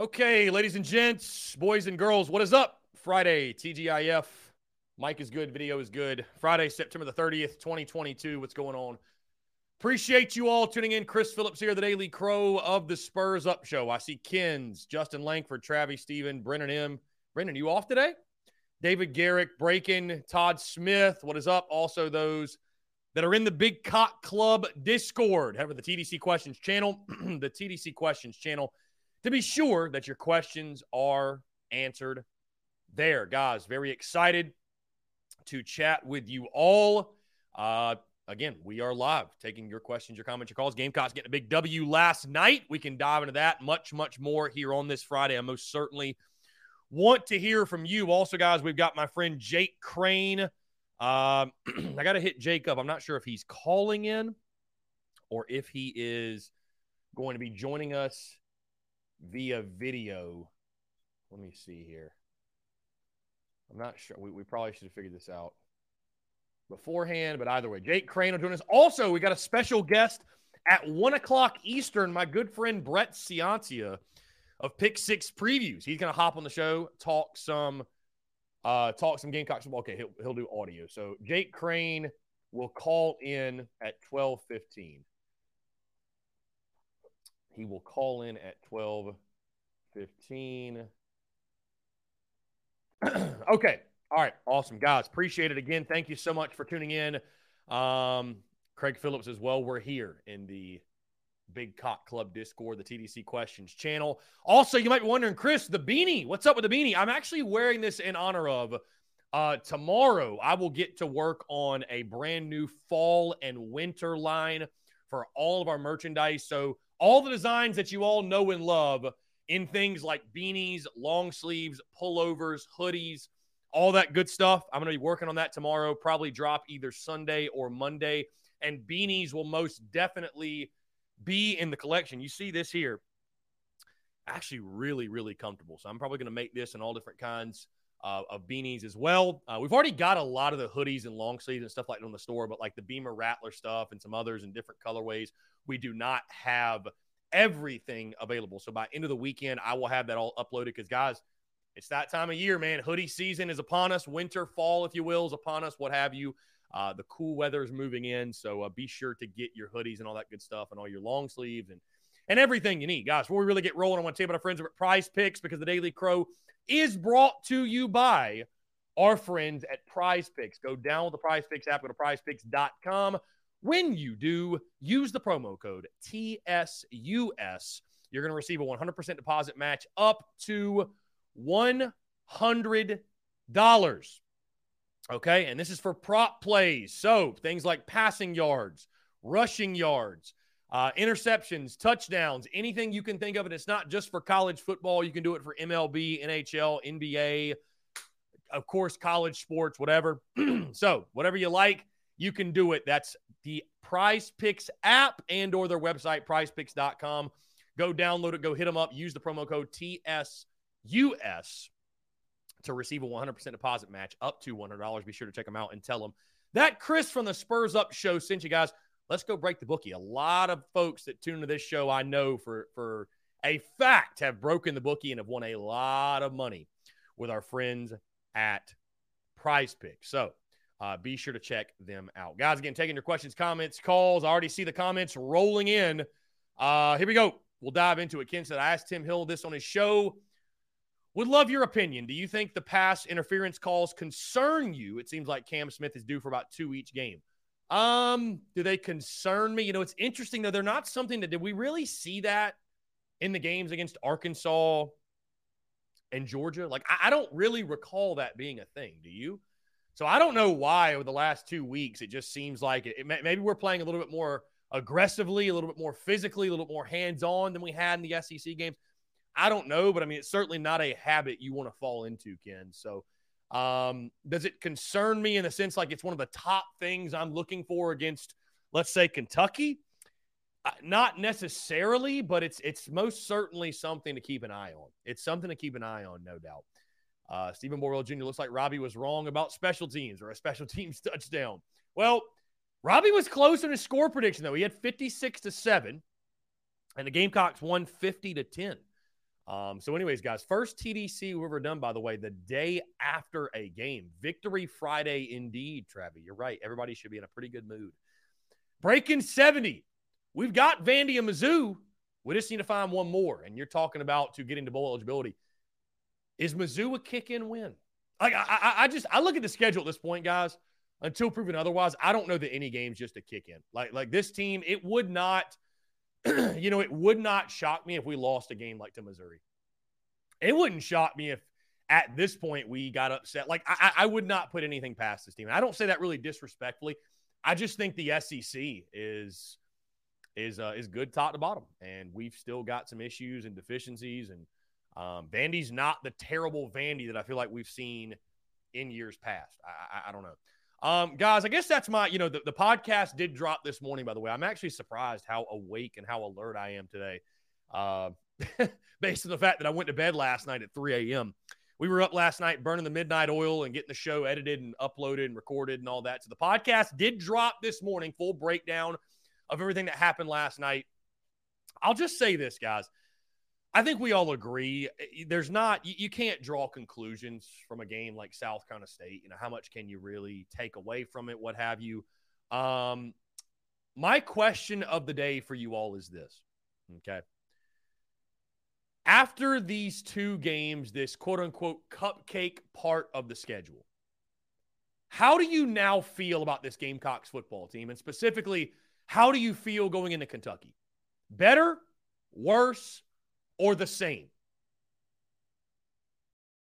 Okay, ladies and gents, boys and girls, what is up? Friday, TGIF. Mike is good, video is good. Friday, September the 30th, 2022. What's going on? Appreciate you all tuning in. Chris Phillips here, the Daily Crow of the Spurs Up Show. I see Kens, Justin Langford, Travis Steven, Brennan M. Brennan, you off today? David Garrick, Breaking, Todd Smith. What is up? Also, those that are in the Big Cock Club Discord. However, the TDC Questions channel, the TDC Questions channel to be sure that your questions are answered there. Guys, very excited to chat with you all. Uh, again, we are live taking your questions, your comments, your calls. Gamecocks getting a big W last night. We can dive into that much, much more here on this Friday. I most certainly want to hear from you. Also, guys, we've got my friend Jake Crain. Um, I got to hit Jake up. I'm not sure if he's calling in or if he is going to be joining us via video. Let me see here. I'm not sure. We, we probably should have figured this out beforehand, but either way, Jake Crain will join us. Also, we got a special guest at one o'clock Eastern. My good friend Brett Ciancia of Pick Six Previews. He's going to hop on the show, talk some, uh, talk some Gamecocks football. Okay, he'll he'll do audio. So Jake Crain will call in at twelve fifteen. He will call in at 12 15. okay. All right. Awesome, guys. Appreciate it again. Thank you so much for tuning in. Um, Craig Phillips as well. We're here in the Big Cock Club Discord, the TDC Questions channel. Also, you might be wondering, Chris, the beanie. What's up with the beanie? I'm actually wearing this in honor of uh, tomorrow. I will get to work on a brand new fall and winter line for all of our merchandise. So all the designs that you all know and love in things like beanies, long sleeves, pullovers, hoodies, all that good stuff. I'm going to be working on that tomorrow, probably drop either Sunday or Monday. And beanies will most definitely be in the collection. You see this here. Actually, really, really comfortable. So I'm probably going to make this in all different kinds uh, of beanies as well. Uh, we've already got a lot of the hoodies and long sleeves and stuff like that on the store, but like the Beamer Rattler stuff and some others in different colorways, we do not have everything available. So by end of the weekend, I will have that all uploaded because guys, it's that time of year, man. Hoodie season is upon us. Winter, fall, if you will, is upon us. What have you? Uh, the cool weather is moving in, so uh, be sure to get your hoodies and all that good stuff, and all your long sleeves and and everything you need, guys. Before we really get rolling, I want to tell you about our friends at Prize Picks because the Daily Crow is brought to you by our friends at Prize Picks. Go download the Prize Picks app, go to prizepicks.com. When you do, use the promo code TSUS. You're going to receive a 100% deposit match up to $100. Okay. And this is for prop plays. So things like passing yards, rushing yards, uh, interceptions, touchdowns, anything you can think of. And it's not just for college football. You can do it for MLB, NHL, NBA, of course, college sports, whatever. so, whatever you like, you can do it. That's the Prize Picks app and or their website, prizepicks.com. Go download it, go hit them up, use the promo code TSUS to receive a 100% deposit match up to $100. Be sure to check them out and tell them that Chris from the Spurs Up show sent you guys let's go break the bookie. A lot of folks that tune to this show, I know for for a fact, have broken the bookie and have won a lot of money with our friends at Prize Pick. So uh, be sure to check them out, guys. Again, taking your questions, comments, calls. I already see the comments rolling in. Uh, here we go. We'll dive into it. Ken said, I asked Tim Hill this on his show. Would love your opinion. Do you think the pass interference calls concern you? It seems like Cam Smith is due for about two each game. Um, do they concern me? You know, it's interesting though. They're not something that did we really see that in the games against Arkansas and Georgia? Like, I, I don't really recall that being a thing. Do you? So I don't know why over the last two weeks it just seems like it, it maybe we're playing a little bit more aggressively, a little bit more physically, a little bit more hands on than we had in the SEC games. I don't know, but I mean, it's certainly not a habit you want to fall into, Ken. So, um, does it concern me in the sense like it's one of the top things I'm looking for against, let's say, Kentucky? Uh, not necessarily, but it's it's most certainly something to keep an eye on. It's something to keep an eye on, no doubt. Uh, Stephen Morwell Jr. looks like Robbie was wrong about special teams or a special teams touchdown. Well, Robbie was close in his score prediction though. He had 56 to seven, and the Gamecocks won 50 to 10. Um, so, anyways, guys, first TDC we've ever done, by the way, the day after a game. Victory Friday indeed, Travis. You're right. Everybody should be in a pretty good mood. Breaking 70. We've got Vandy and Mizzou. We just need to find one more. And you're talking about to get into bowl eligibility. Is Mizzou a kick in win? Like, I, I, I just, I look at the schedule at this point, guys, until proven otherwise. I don't know that any game's just a kick in. Like, like this team, it would not – you know, it would not shock me if we lost a game like to Missouri. It wouldn't shock me if at this point we got upset. Like I, I would not put anything past this team. And I don't say that really disrespectfully. I just think the SEC is is uh, is good top to bottom, and we've still got some issues and deficiencies. And um, Vandy's not the terrible Vandy that I feel like we've seen in years past. I, I, I don't know. Um, guys, I guess that's my, you know, the, the podcast did drop this morning, by the way. I'm actually surprised how awake and how alert I am today. Uh, based on the fact that I went to bed last night at 3 a.m. We were up last night burning the midnight oil and getting the show edited and uploaded and recorded and all that. So the podcast did drop this morning, full breakdown of everything that happened last night. I'll just say this, guys. I think we all agree. Eh, there's not you, you, can't draw conclusions from a game like South Carolina State. You know, how much can you really take away from it? What have you? Um, my question of the day for you all is this. Okay. After these two games, this quote unquote cupcake part of the schedule, how do you now feel about this Gamecocks football team? And specifically, how do you feel going into Kentucky? Better, worse, or the same?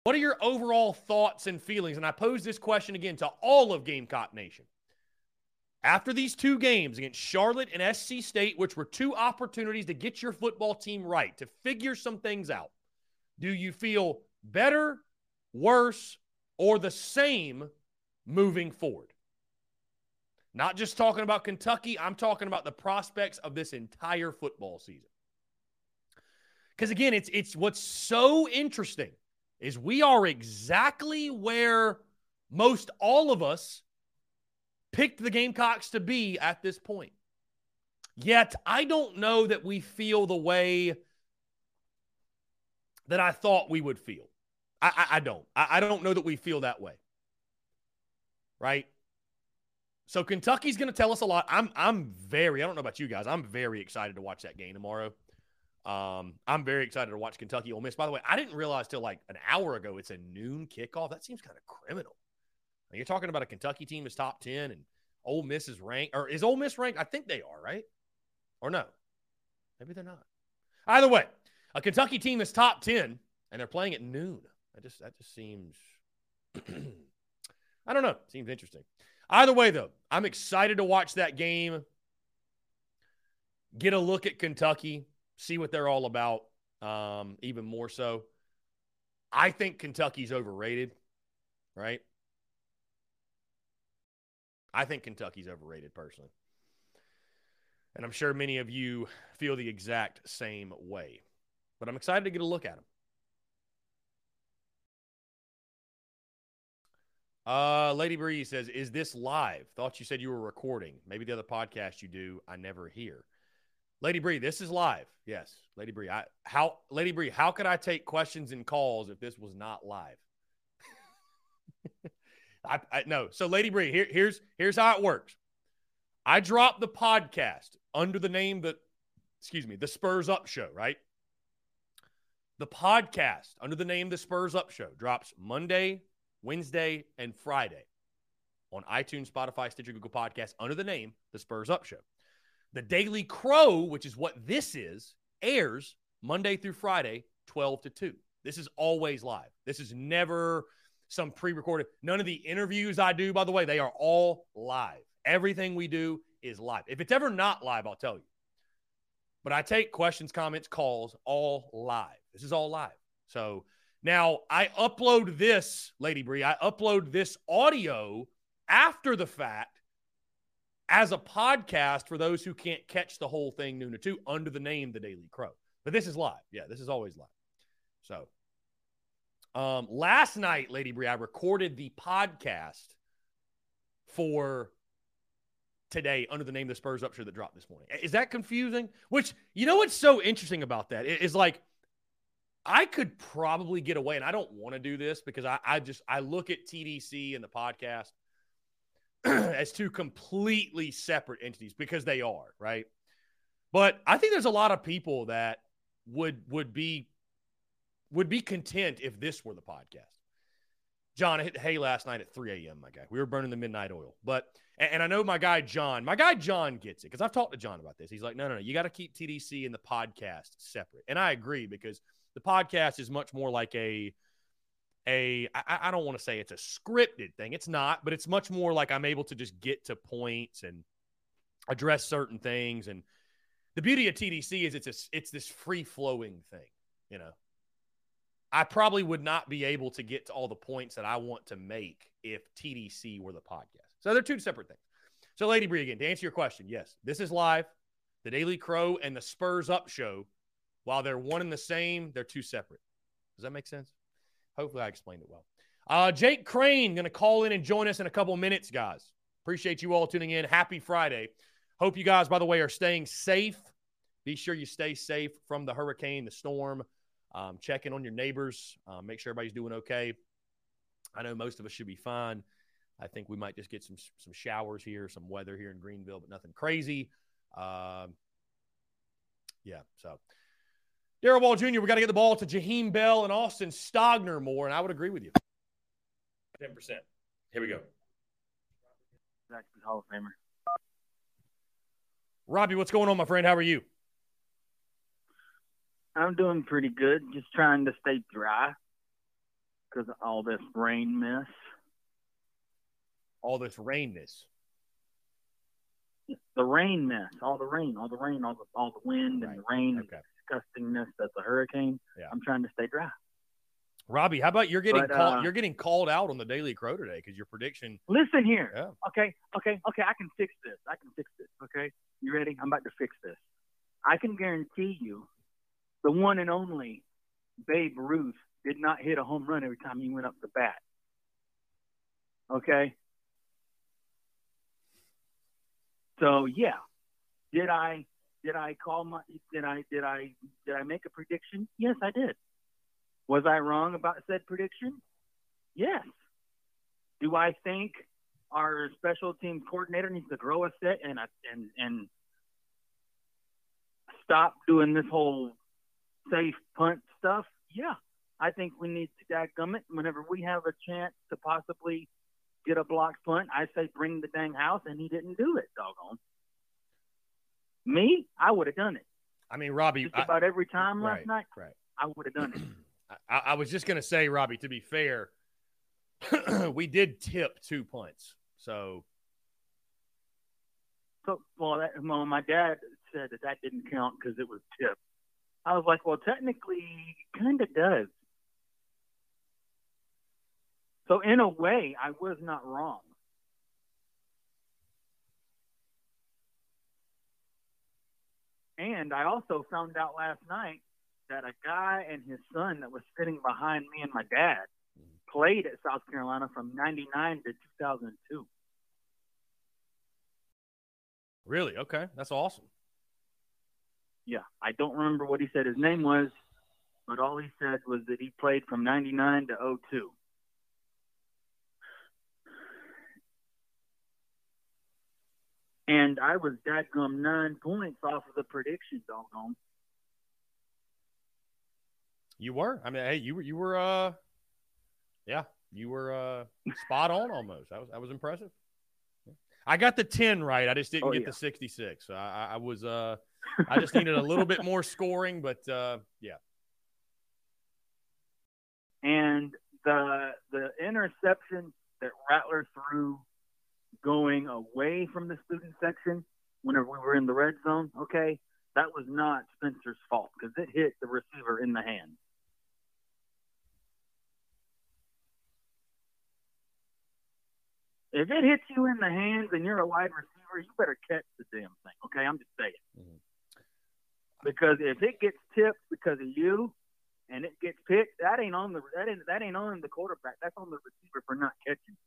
What are your overall thoughts and feelings? And I pose this question again to all of Gamecock Nation. After these two games against Charlotte and SC State, which were two opportunities to get your football team right, to figure some things out, do you feel better, worse, or the same moving forward? Not just talking about Kentucky, I'm talking about the prospects of this entire football season. Because again, it's it's what's so interesting is we are exactly where most all of us picked the Gamecocks to be at this point. Yet I don't know that we feel the way that I thought we would feel. I, I, I don't. I, I don't know that we feel that way. Right? So Kentucky's going to tell us a lot. I'm I'm very. I don't know about you guys. I'm very excited to watch that game tomorrow. Um, I'm very excited to watch Kentucky Ole Miss. By the way, I didn't realize till like an hour ago it's a noon kickoff. That seems kind of criminal. Now, you're talking about a Kentucky team is top ten and Ole Miss is ranked, or is Ole Miss ranked? I think they are, right? Or no? Maybe they're not. Either way, a Kentucky team is top ten and they're playing at noon. That just that just seems. I don't know. Seems interesting. Either way, though, I'm excited to watch that game. Get a look at Kentucky see what they're all about, um, even more so. I think Kentucky's overrated, right? I think Kentucky's overrated personally. And I'm sure many of you feel the exact same way. But I'm excited to get a look at them. Uh, Lady Breeze says, "Is this live? Thought you said you were recording. Maybe the other podcast you do, I never hear." Lady Bree, this is live. Yes, Lady Bree. I how Lady Bree, how could I take questions and calls if this was not live? I, I no. So Lady Bree, here, here's here's how it works. I drop the podcast under the name that excuse me, the Spurs Up Show, right? The podcast under the name The Spurs Up Show drops Monday, Wednesday, and Friday on iTunes, Spotify, Stitcher, Google Podcasts under the name The Spurs Up Show. The Daily Crow, which is what this is, airs Monday through Friday, 12 to 2. This is always live. This is never some pre recorded. None of the interviews I do, by the way, they are all live. Everything we do is live. If it's ever not live, I'll tell you. But I take questions, comments, calls all live. This is all live. So now I upload this, Lady Bree, I upload this audio after the fact as a podcast for those who can't catch the whole thing noon to two under the name The Daily Crow. But this is live. Yeah, this is always live. So um, last night, Lady Bree, I recorded the podcast for today under the name the Spurs Up Show that dropped this morning. Is that confusing? Which, you know what's so interesting about that is like, I could probably get away, and I don't want to do this because I, I just I look at TDC and the podcast as two completely separate entities because they are, right? But I think there's a lot of people that would would be would be content if this were the podcast. John, I hit the hay last night at 3 a.m., my guy. We were burning the midnight oil. But, and I know my guy John, my guy John gets it because I've talked to John about this. He's like, no, no, no, you got to keep TDC and the podcast separate. And I agree because the podcast is much more like a, a I, I don't want to say it's a scripted thing. It's not, but it's much more like I'm able to just get to points and address certain things. And the beauty of TDC is it's a, it's this free flowing thing, you know. I probably would not be able to get to all the points that I want to make if TDC were the podcast. So they're two separate things. So, Lady Bree, again, to answer your question, yes, this is live. The Daily Crow and the Spurs Up show, while they're one and the same, they're two separate. Does that make sense? Hopefully, I explained it well. Uh, Jake Crain going to call in and join us in a couple minutes, guys. Appreciate you all tuning in. Happy Friday. Hope you guys, by the way, are staying safe. Be sure you stay safe from the hurricane, the storm. Um, check in on your neighbors. Um, make sure everybody's doing okay. I know most of us should be fine. I think we might just get some some showers here, some weather here in Greenville, but nothing crazy. Um, yeah, so Darrell Ball Jr., we got to get the ball to Jaheim Bell and Austin Stogner more, and I would agree with you. 10%. Here we go. Hall of Famer. Robbie, what's going on, my friend? How are you? I'm doing pretty good. Just trying to stay dry because of all this rain mess. All this rain mess. The rain mess, all the rain, all the rain, all the all the wind and the rain Okay. Disgustingness that's a hurricane. Yeah. I'm trying to stay dry. Robbie, how about you're getting But, called? uh, you're getting called out on the Daily Crow today because your prediction. Listen here. Yeah. Okay, okay, okay. I can fix this. I can fix this. Okay, you ready? I'm about to fix this. I can guarantee you, the one and only Babe Ruth did not hit a home run every time he went up the bat. Okay. So yeah, did I did I call my did I did I did I make a prediction? Yes, I did. Was I wrong about said prediction? Yes. Do I think our special team coordinator needs to grow a set and and and stop doing this whole safe punt stuff? Yeah, I think we need to dadgum it. Whenever we have a chance to possibly get a blocked punt, I say bring the dang house, and he didn't do it. Doggone. Me, I would have done it. I mean, Robbie, Just I, about every time last right, night, right. I would have done it. I, I was just gonna say, Robbie. To be fair, we did tip two punts, so So, well, that, well, my dad said that that didn't count because it was tipped. I was like, well, technically, it kind of does. So, in a way, I was not wrong. And I also found out last night that a guy and his son that was sitting behind me and my dad played at South Carolina from 99 to 2002. really, okay, that's awesome. Yeah, I don't remember what he said his name was, but all he said was that he played from 99 to 02. And I was dadgum nine points off of the prediction, doggone. You were. I mean, hey, you were. You were. Uh, yeah, you were uh spot on almost. That was that was impressive. I got the ten right. I just didn't Oh, get yeah. the sixty-six. I, I, I was. Uh, I just needed a little bit more scoring, but uh, yeah. And the the interception that Rattler threw going away from the student section whenever we were in the red zone, okay, that was not Spencer's fault because it hit the receiver in the hand. If it hits you in the hands and you're a wide receiver, you better catch the damn thing. Okay, I'm just saying. Mm-hmm. Because if it gets tipped because of you and it gets picked, that ain't on the that ain't that ain't on the quarterback. That's on the receiver for not catching.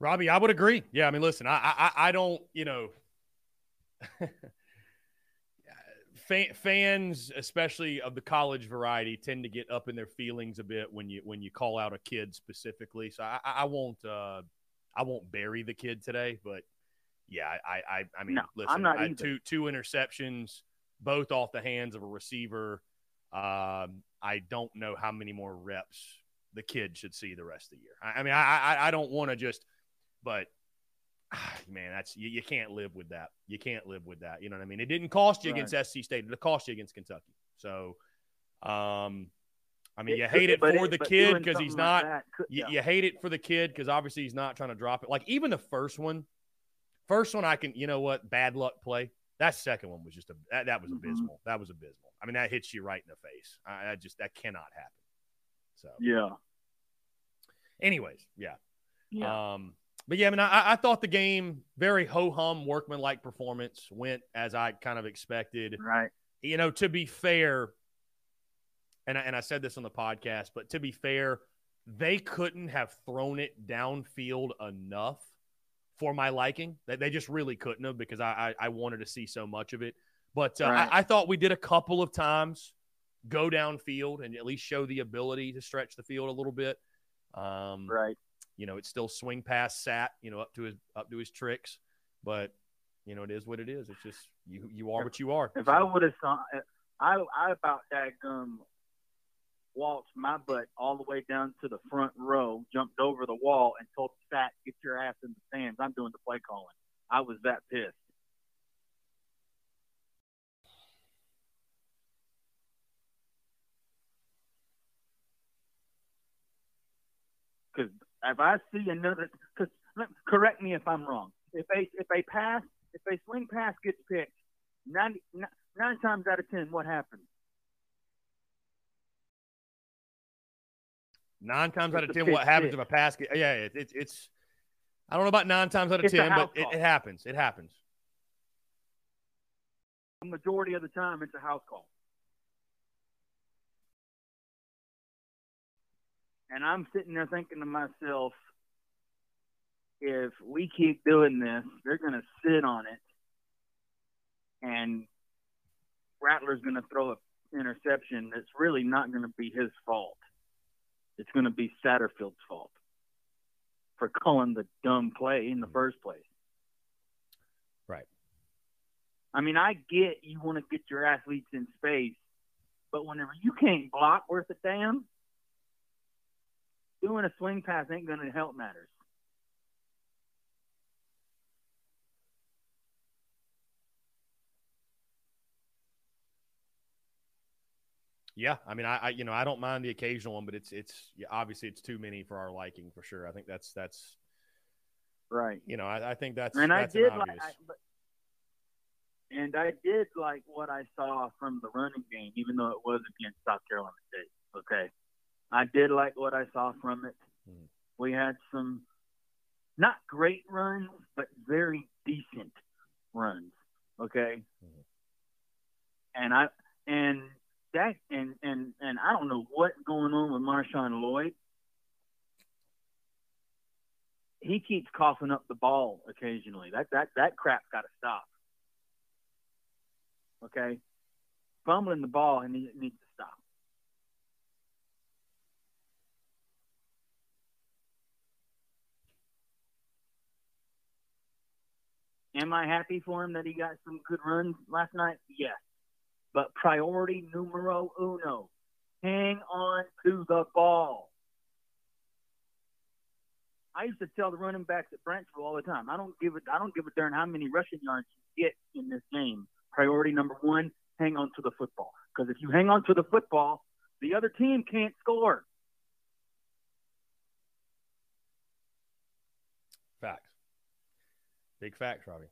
Robbie, I would agree. Yeah, I mean, listen, I I, I don't, you know, fans, especially of the college variety, tend to get up in their feelings a bit when you when you call out a kid specifically. So I, I won't uh, I won't bury the kid today, but yeah, I I I mean, no, listen, I, two two interceptions, both off the hands of a receiver. Um, I don't know how many more reps the kid should see the rest of the year. I, I mean, I I, I don't want to just, but man, that's you, you, can't live with that. You can't live with that. You know what I mean? It didn't cost you right. against SC State. It cost you against Kentucky. So, um, I mean, you hate it for it, the kid because he's not. Like could, yeah. you, you, hate it for the kid because obviously he's not trying to drop it. Like even the first one, first one I can. You know what? Bad luck play. That second one was just a that, that was mm-hmm. abysmal. That was abysmal. I mean, that hits you right in the face. I, I just that cannot happen. So yeah. Anyways, yeah. Yeah. Um, but yeah, I mean, I, I thought the game very ho hum workman like performance went as I kind of expected. Right. You know, to be fair, and I, and I said this on the podcast, but to be fair, they couldn't have thrown it downfield enough for my liking. They, they just really couldn't have because I, I, I wanted to see so much of it. But uh, right. I, I thought we did a couple of times go downfield and at least show the ability to stretch the field a little bit. Um, right. You know, it's still swing pass sat, you know, up to his up to his tricks, but you know, it is what it is. It's just you you are what you are. If so. I would have saw, I I about that um waltzed my butt all the way down to the front row, jumped over the wall, and told Sat, "Get your ass in the stands. I'm doing the play calling." I was that pissed. Because if I see another, because correct me if I'm wrong. If a if a pass, if a swing pass gets picked, nine, nine times out of ten, what happens? Nine times out of ten, what happens if a pass? Get, yeah, it, it, it's. I don't know about nine times out of it's ten, but it, it, happens. It happens. The majority of the time, it's a house call. And I'm sitting there thinking to myself, if we keep doing this, they're going to sit on it, and Rattler's going to throw an interception that's really not going to be his fault. It's going to be Satterfield's fault for calling the dumb play in the mm-hmm. first place. Right. I mean, I get you want to get your athletes in space, but whenever you can't block worth a damn, doing a swing pass ain't going to help matters. Yeah, I mean, I, I, you know I don't mind the occasional one, but it's it's yeah, obviously it's too many for our liking for sure. I think that's that's right. You know, I, I think that's and that's I did like, I, but, and I did like what I saw from the running game, even though it was against South Carolina State. Okay, I did like what I saw from it. Mm-hmm. We had some not great runs, but very decent runs. Okay, mm-hmm. and I and that and and and I don't know what's going on with Marshawn Lloyd. He keeps coughing up the ball occasionally. That that that crap's got to stop. Okay, fumbling the ball and he needs to stop. Am I happy for him that he got some good runs last night? Yes. But priority numero uno, hang on to the ball. I used to tell the running backs at Branchville all the time. I don't give a I don't give a darn how many rushing yards you get in this game. Priority number one, hang on to the football. Because if you hang on to the football, the other team can't score. Facts. Big facts, Robbie.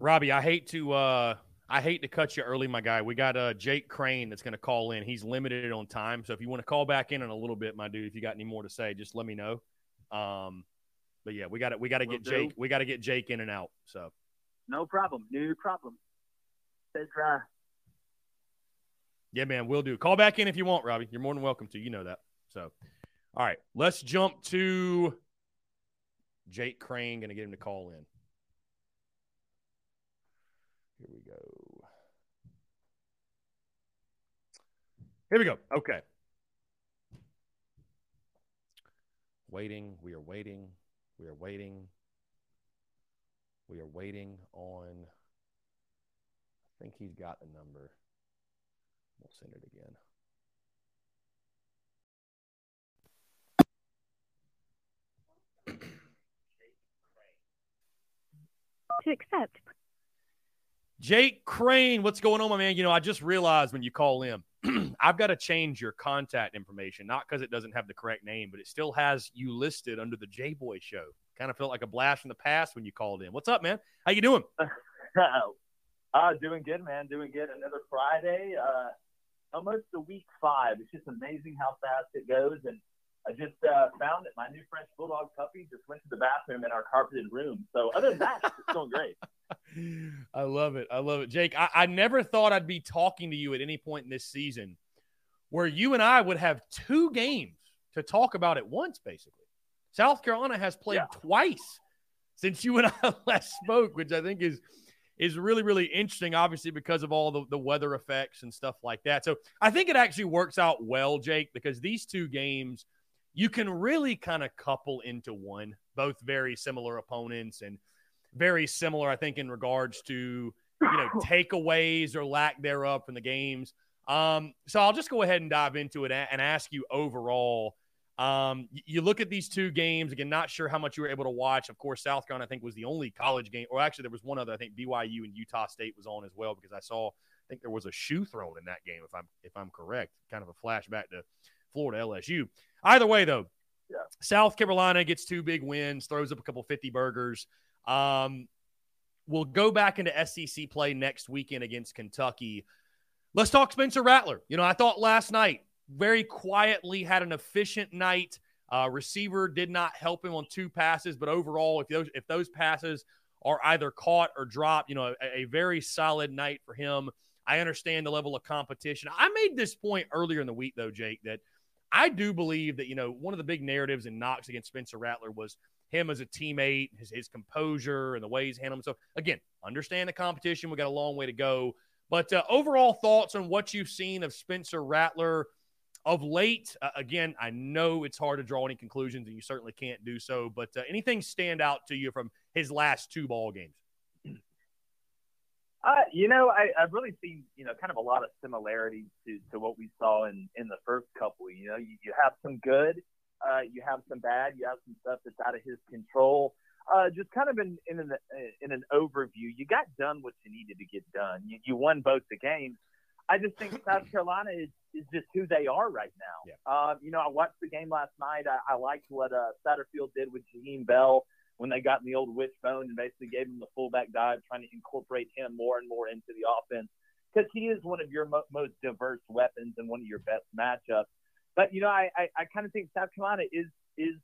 Robbie, I hate to uh I hate to cut you early, my guy. We got uh, Jake Crain that's going to call in. He's limited on time, so if you want to call back in in a little bit, my dude, if you got any more to say, just let me know. Um, but yeah, we got to we got to get Jake. We got to get Jake in and out. So no problem. No problem. Says uh, yeah, man, we'll do. Call back in if you want, Robbie. You're more than welcome to. You know that. So, all right, let's jump to Jake Crain. Going to get him to call in. Here we go. Here we go. Okay. Waiting. We are waiting. We are waiting. We are waiting on. I think he's got the number. We'll send it again. To accept. Jake Crain, what's going on, my man? You know, I just realized when you call in, I've got to change your contact information, not because it doesn't have the correct name, but it still has you listed under the J Boy Show. Kind of felt like a blast from the past when you called in. What's up, man? How you doing? uh, doing good, man. Doing good. Another Friday. Uh, almost a week five. It's just amazing how fast it goes. And I just uh, found that my new French Bulldog puppy just went to the bathroom in our carpeted room. So other than that, it's going great. I love it. I love it. Jake, I, I never thought I'd be talking to you at any point in this season where you and I would have two games to talk about at once, basically. South Carolina has played yeah. twice since you and I last spoke, which I think is – is really, really interesting, obviously, because of all the, the weather effects and stuff like that. So I think it actually works out well, Jake, because these two games you can really kind of couple into one, both very similar opponents and very similar, I think, in regards to, you know, takeaways or lack thereof from the games. Um, so I'll just go ahead and dive into it and ask you overall um, you look at these two games again. Not sure how much you were able to watch. Of course, South Carolina I think was the only college game, or actually there was one other. I think BYU and Utah State was on as well because I saw. I think there was a shoe thrown in that game. If I'm if I'm correct, kind of a flashback to Florida LSU. Either way, though, yeah. South Carolina gets two big wins, throws up a couple fifty burgers. Um, we'll go back into SEC play next weekend against Kentucky. Let's talk Spencer Rattler. You know, I thought last night very quietly had an efficient night. Uh, receiver did not help him on two passes, but overall, if those if those passes are either caught or dropped, you know, a, a very solid night for him. I understand the level of competition. I made this point earlier in the week, though, Jake, that I do believe that you know one of the big narratives in knocks against Spencer Rattler was him as a teammate, his, his composure, and the way he's handled himself. Again, understand the competition. We got a long way to go, but uh, overall thoughts on what you've seen of Spencer Rattler of late, uh, again, I know it's hard to draw any conclusions, and you certainly can't do so. But uh, anything stand out to you from his last two ball games? Uh, you know, I, have really seen you know kind of a lot of similarities to, to what we saw in, in the first couple. You know, you, you have some good, uh, you have some bad, you have some stuff that's out of his control. Uh, just kind of in in an, in an overview, you got done what you needed to get done. You, you won both the games. I just think South Carolina is, is just who they are right now. Yeah. Uh, you know, I watched the game last night. I, I liked what uh, Satterfield did with Jaheim Bell when they got in the old wishbone and basically gave him the fullback dive, trying to incorporate him more and more into the offense because he is one of your mo- most diverse weapons and one of your best matchups. But you know, I I, I kind of think South Carolina is is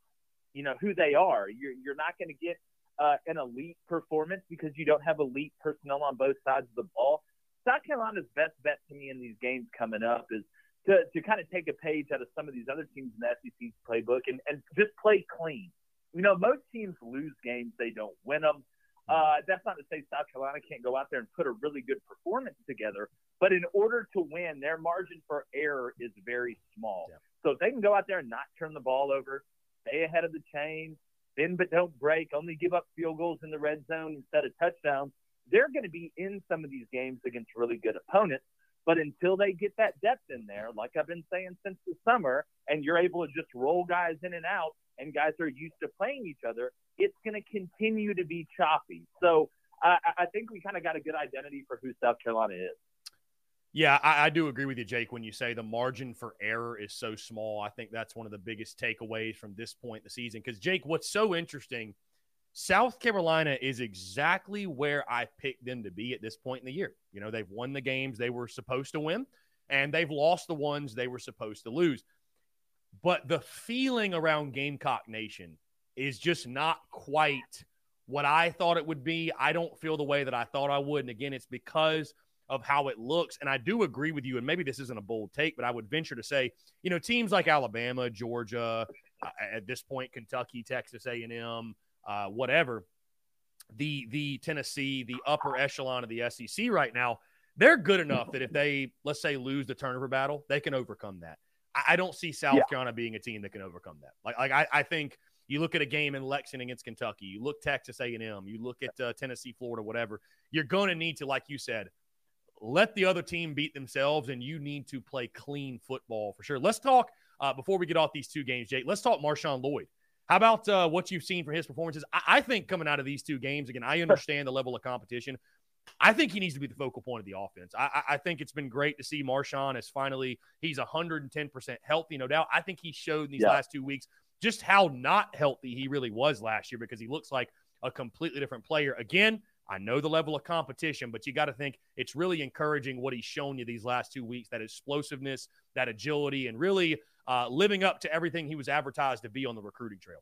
you know who they are. You're you're not going to get uh, an elite performance because you don't have elite personnel on both sides of the ball. South Carolina's best bet to me in these games coming up is to, to kind of take a page out of some of these other teams in the SEC's playbook and, and just play clean. You know, most teams lose games, they don't win them. Uh, that's not to say South Carolina can't go out there and put a really good performance together, but in order to win, their margin for error is very small. Yeah. So if they can go out there and not turn the ball over, stay ahead of the chain, bend but don't break, only give up field goals in the red zone instead of touchdowns, they're going to be in some of these games against really good opponents. But until they get that depth in there, like I've been saying since the summer, and you're able to just roll guys in and out, and guys are used to playing each other, it's going to continue to be choppy. So I, I think we kind of got a good identity for who South Carolina is. Yeah, I, I, do agree with you, Jake, when you say the margin for error is so small. I think that's one of the biggest takeaways from this point in the season. Because, Jake, what's so interesting – South Carolina is exactly where I picked them to be at this point in the year. You know, they've won the games they were supposed to win, and they've lost the ones they were supposed to lose. But the feeling around Gamecock Nation is just not quite what I thought it would be. I don't feel the way that I thought I would. And again, it's because of how it looks. And I do agree with you. And maybe this isn't a bold take, but I would venture to say, you know, teams like Alabama, Georgia, uh, at this point, Kentucky, Texas A&M, uh, whatever, the the Tennessee, the upper echelon of the SEC right now, they're good enough that if they let's say lose the turnover battle, they can overcome that. I, I don't see South yeah. Carolina being a team that can overcome that. Like like I, I think you look at a game in Lexington against Kentucky, you look Texas A&M, you look at uh, Tennessee, Florida, whatever. You're going to need to, like you said, let the other team beat themselves, and you need to play clean football for sure. Let's talk uh, before we get off these two games, Jake. Let's talk Marshawn Lloyd. How about uh, what you've seen from his performances? I-, I think coming out of these two games, again, I understand the level of competition. I think he needs to be the focal point of the offense. I, I, think it's been great to see Marshawn as finally he's 110% healthy, no doubt. I think he showed in these yeah. last two weeks just how not healthy he really was last year because he looks like a completely different player. Again, I know the level of competition, but you got to think it's really encouraging what he's shown you these last two weeks that explosiveness, that agility, and really uh, living up to everything he was advertised to be on the recruiting trail.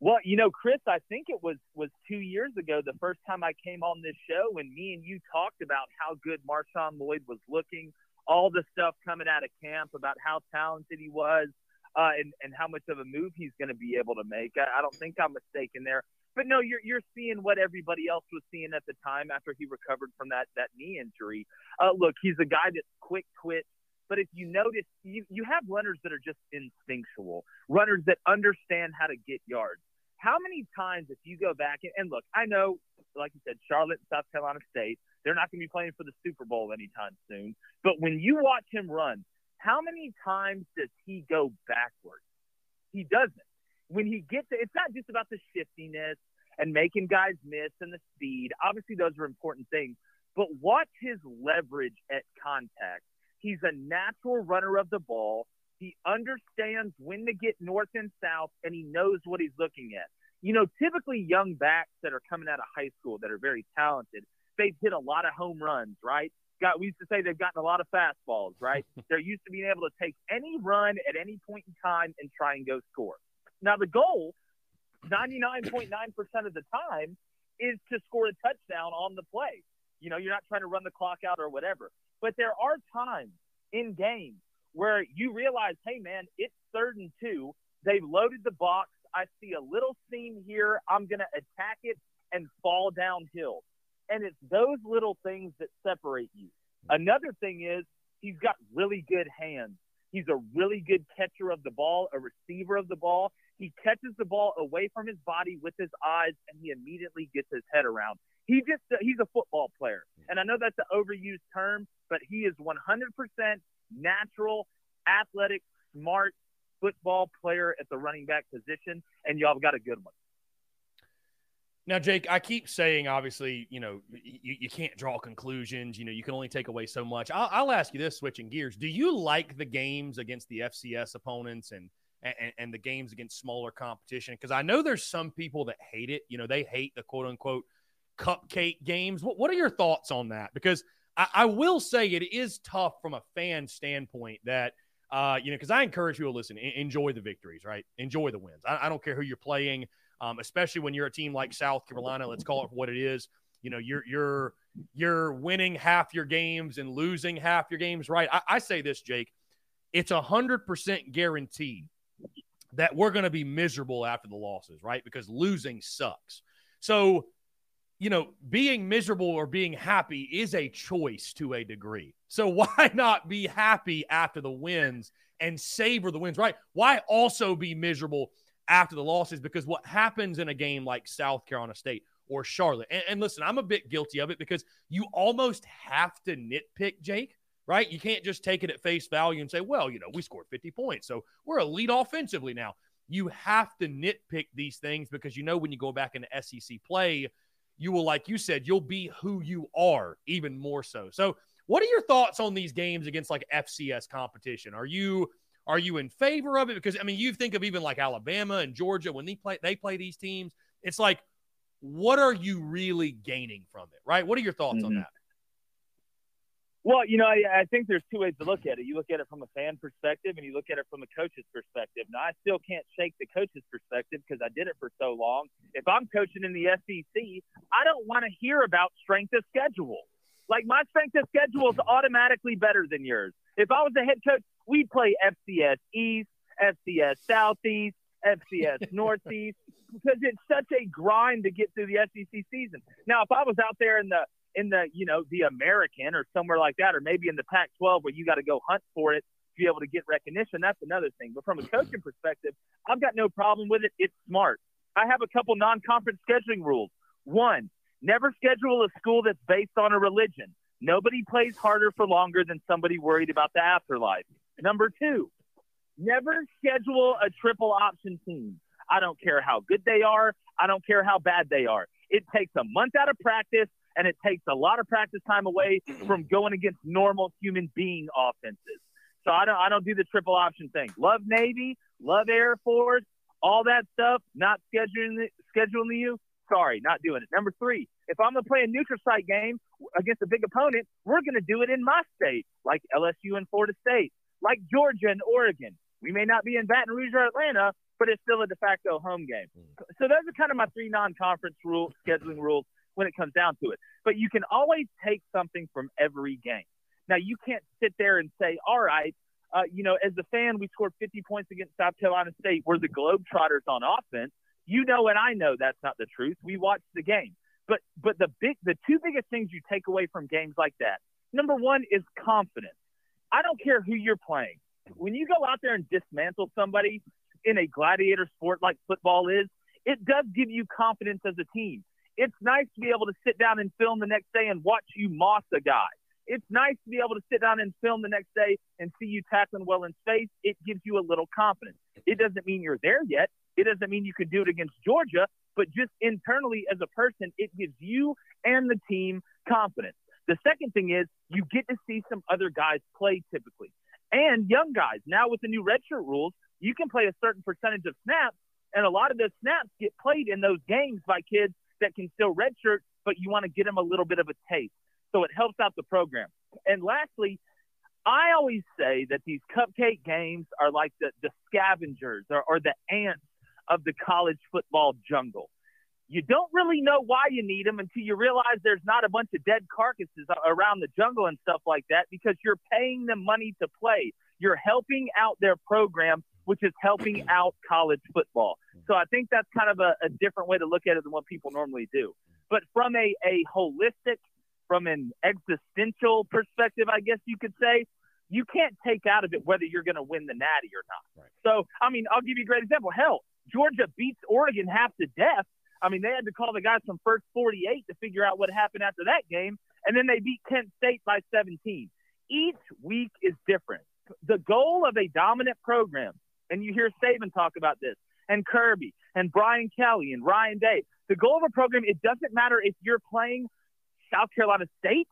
Well, you know, Chris, I think it was was two years ago the first time I came on this show when me and you talked about how good Marshawn Lloyd was looking, all the stuff coming out of camp about how talented he was, uh, and and how much of a move he's going to be able to make. I, I don't think I'm mistaken there. But no, you're you're seeing what everybody else was seeing at the time after he recovered from that that knee injury. Uh, look, he's a guy that's quick twitch. But if you notice, you, you have runners that are just instinctual, runners that understand how to get yards. How many times, if you go back and, and look, I know, like you said, Charlotte, and South Carolina State, they're not going to be playing for the Super Bowl anytime soon. But when you watch him run, how many times does he go backwards? He doesn't when he gets it, it's not just about the shiftiness and making guys miss and the speed. Obviously, those are important things. But watch his leverage at contact. He's a natural runner of the ball. He understands when to get north and south, and he knows what he's looking at. You know, typically young backs that are coming out of high school that are very talented, they've hit a lot of home runs, right? Got we used to say they've gotten a lot of fastballs, right? They're used to being able to take any run at any point in time and try and go score. Now, the goal, 99.9% of the time, is to score a touchdown on the play. You know, you're not trying to run the clock out or whatever. But there are times in games where you realize, hey, man, it's third and two. They've loaded the box. I see a little seam here. I'm going to attack it and fall downhill. And it's those little things that separate you. Another thing is he's got really good hands. He's a really good catcher of the ball, a receiver of the ball. He catches the ball away from his body with his eyes, and he immediately gets his head around. He just he's a football player, and I know that's an overused term, but he is 100% natural, athletic, smart football player at the running back position, and y'all got a good one. Now, Jake, I keep saying, obviously, you know, you, you can't draw conclusions. You know, you can only take away so much. I'll, I'll ask you this, switching gears. Do you like the games against the FCS opponents and – and, and the games against smaller competition? Because I know there's some people that hate it. You know, they hate the quote unquote cupcake games. What, what are your thoughts on that? Because I, I will say it is tough from a fan standpoint that, uh, you know, because I encourage you to listen, enjoy the victories, right? Enjoy the wins. I, I don't care who you're playing, um, especially when you're a team like South Carolina. Let's call it what it is. You know, you're you're you're winning half your games and losing half your games, right? I, I say this, Jake. It's a hundred percent guaranteed that we're going to be miserable after the losses, right? Because losing sucks. So, you know, being miserable or being happy is a choice to a degree. So, why not be happy after the wins and savor the wins, right? Why also be miserable after the losses? Because what happens in a game like South Carolina State or Charlotte, and, and listen, I'm a bit guilty of it because you almost have to nitpick, Jake, right? You can't just take it at face value and say, well, you know, we scored 50 points. So we're elite offensively now. You have to nitpick these things because you know when you go back into SEC play, you will, like you said, you'll be who you are even more so. So, what are your thoughts on these games against like FCS competition? Are you are you in favor of it? Because I mean, you think of even like Alabama and Georgia when they play they play these teams, It's like, what are you really gaining from it, right? What are your thoughts mm-hmm. on that? Well, you know, I, I, think there's two ways to look at it. You look at it from a fan perspective, and you look at it from a coach's perspective. Now, I still can't shake the coach's perspective because I did it for so long. If I'm coaching in the SEC, I don't want to hear about strength of schedule. Like my strength of schedule is automatically better than yours. If I was a head coach, we'd play FCS East, FCS Southeast, FCS Northeast because it's such a grind to get through the SEC season. Now, if I was out there in the in the you know the American or somewhere like that, or maybe in the Pac-12 where you got to go hunt for it to be able to get recognition, that's another thing. But from a coaching perspective, I've got no problem with it. It's smart. I have a couple non-conference scheduling rules. One, never schedule a school that's based on a religion. Nobody plays harder for longer than somebody worried about the afterlife. Number two, never schedule a triple option team. I don't care how good they are. I don't care how bad they are. It takes a month out of practice and it takes a lot of practice time away from going against normal human being offenses. So I don't I don't do the triple option thing. Love Navy, love Air Force, all that stuff. Not scheduling scheduling you. Sorry, not doing it. Number three, if I'm gonna play a neutral site game against a big opponent, we're gonna do it in my state, like LSU and Florida State, like Georgia and Oregon. We may not be in Baton Rouge or Atlanta, but it's still a de facto home game. Hmm. So those are kind of my three non-conference rule scheduling rules when it comes down to it. But you can always take something from every game. Now you can't sit there and say, all right, uh, you know, as a fan, we scored 50 points against South Carolina State. We're the Globetrotters on offense. You know, and I know that's not the truth. We watched the game. But but the big the two biggest things you take away from games like that, number one is confidence. I don't care who you're playing. When you go out there and dismantle somebody in a gladiator sport like football is, it does give you confidence as a team. It's nice to be able to sit down and film the next day and watch you moss a guy. It's nice to be able to sit down and film the next day and see you tackling well in space. It gives you a little confidence. It doesn't mean you're there yet. It doesn't mean you can do it against Georgia, but just internally as a person, it gives you and the team confidence. The second thing is you get to see some other guys play typically and young guys. Now with the new redshirt rules, you can play a certain percentage of snaps, and a lot of those snaps get played in those games by kids that can still redshirt, but you want to get them a little bit of a taste. So it helps out the program. And lastly, I always say that these cupcake games are like the, the scavengers or, or the ants of the college football jungle. You don't really know why you need them until you realize there's not a bunch of dead carcasses around the jungle and stuff like that because you're paying them money to play. You're helping out their program, which is helping out college football. So I think that's kind of a, a different way to look at it than what people normally do. But from a, a holistic, from an existential perspective, I guess you could say, you can't take out of it whether you're going to win the natty or not. Right. So, I mean, I'll give you a great example. Hell, Georgia beats Oregon half to death. I mean, they had to call the guys from first 48 to figure out what happened after that game. And then they beat Kent State by 17. Each week is different. The goal of a dominant program, and you hear Saban talk about this, and Kirby and Brian Kelly and Ryan Day. The goal of a program, it doesn't matter if you're playing South Carolina State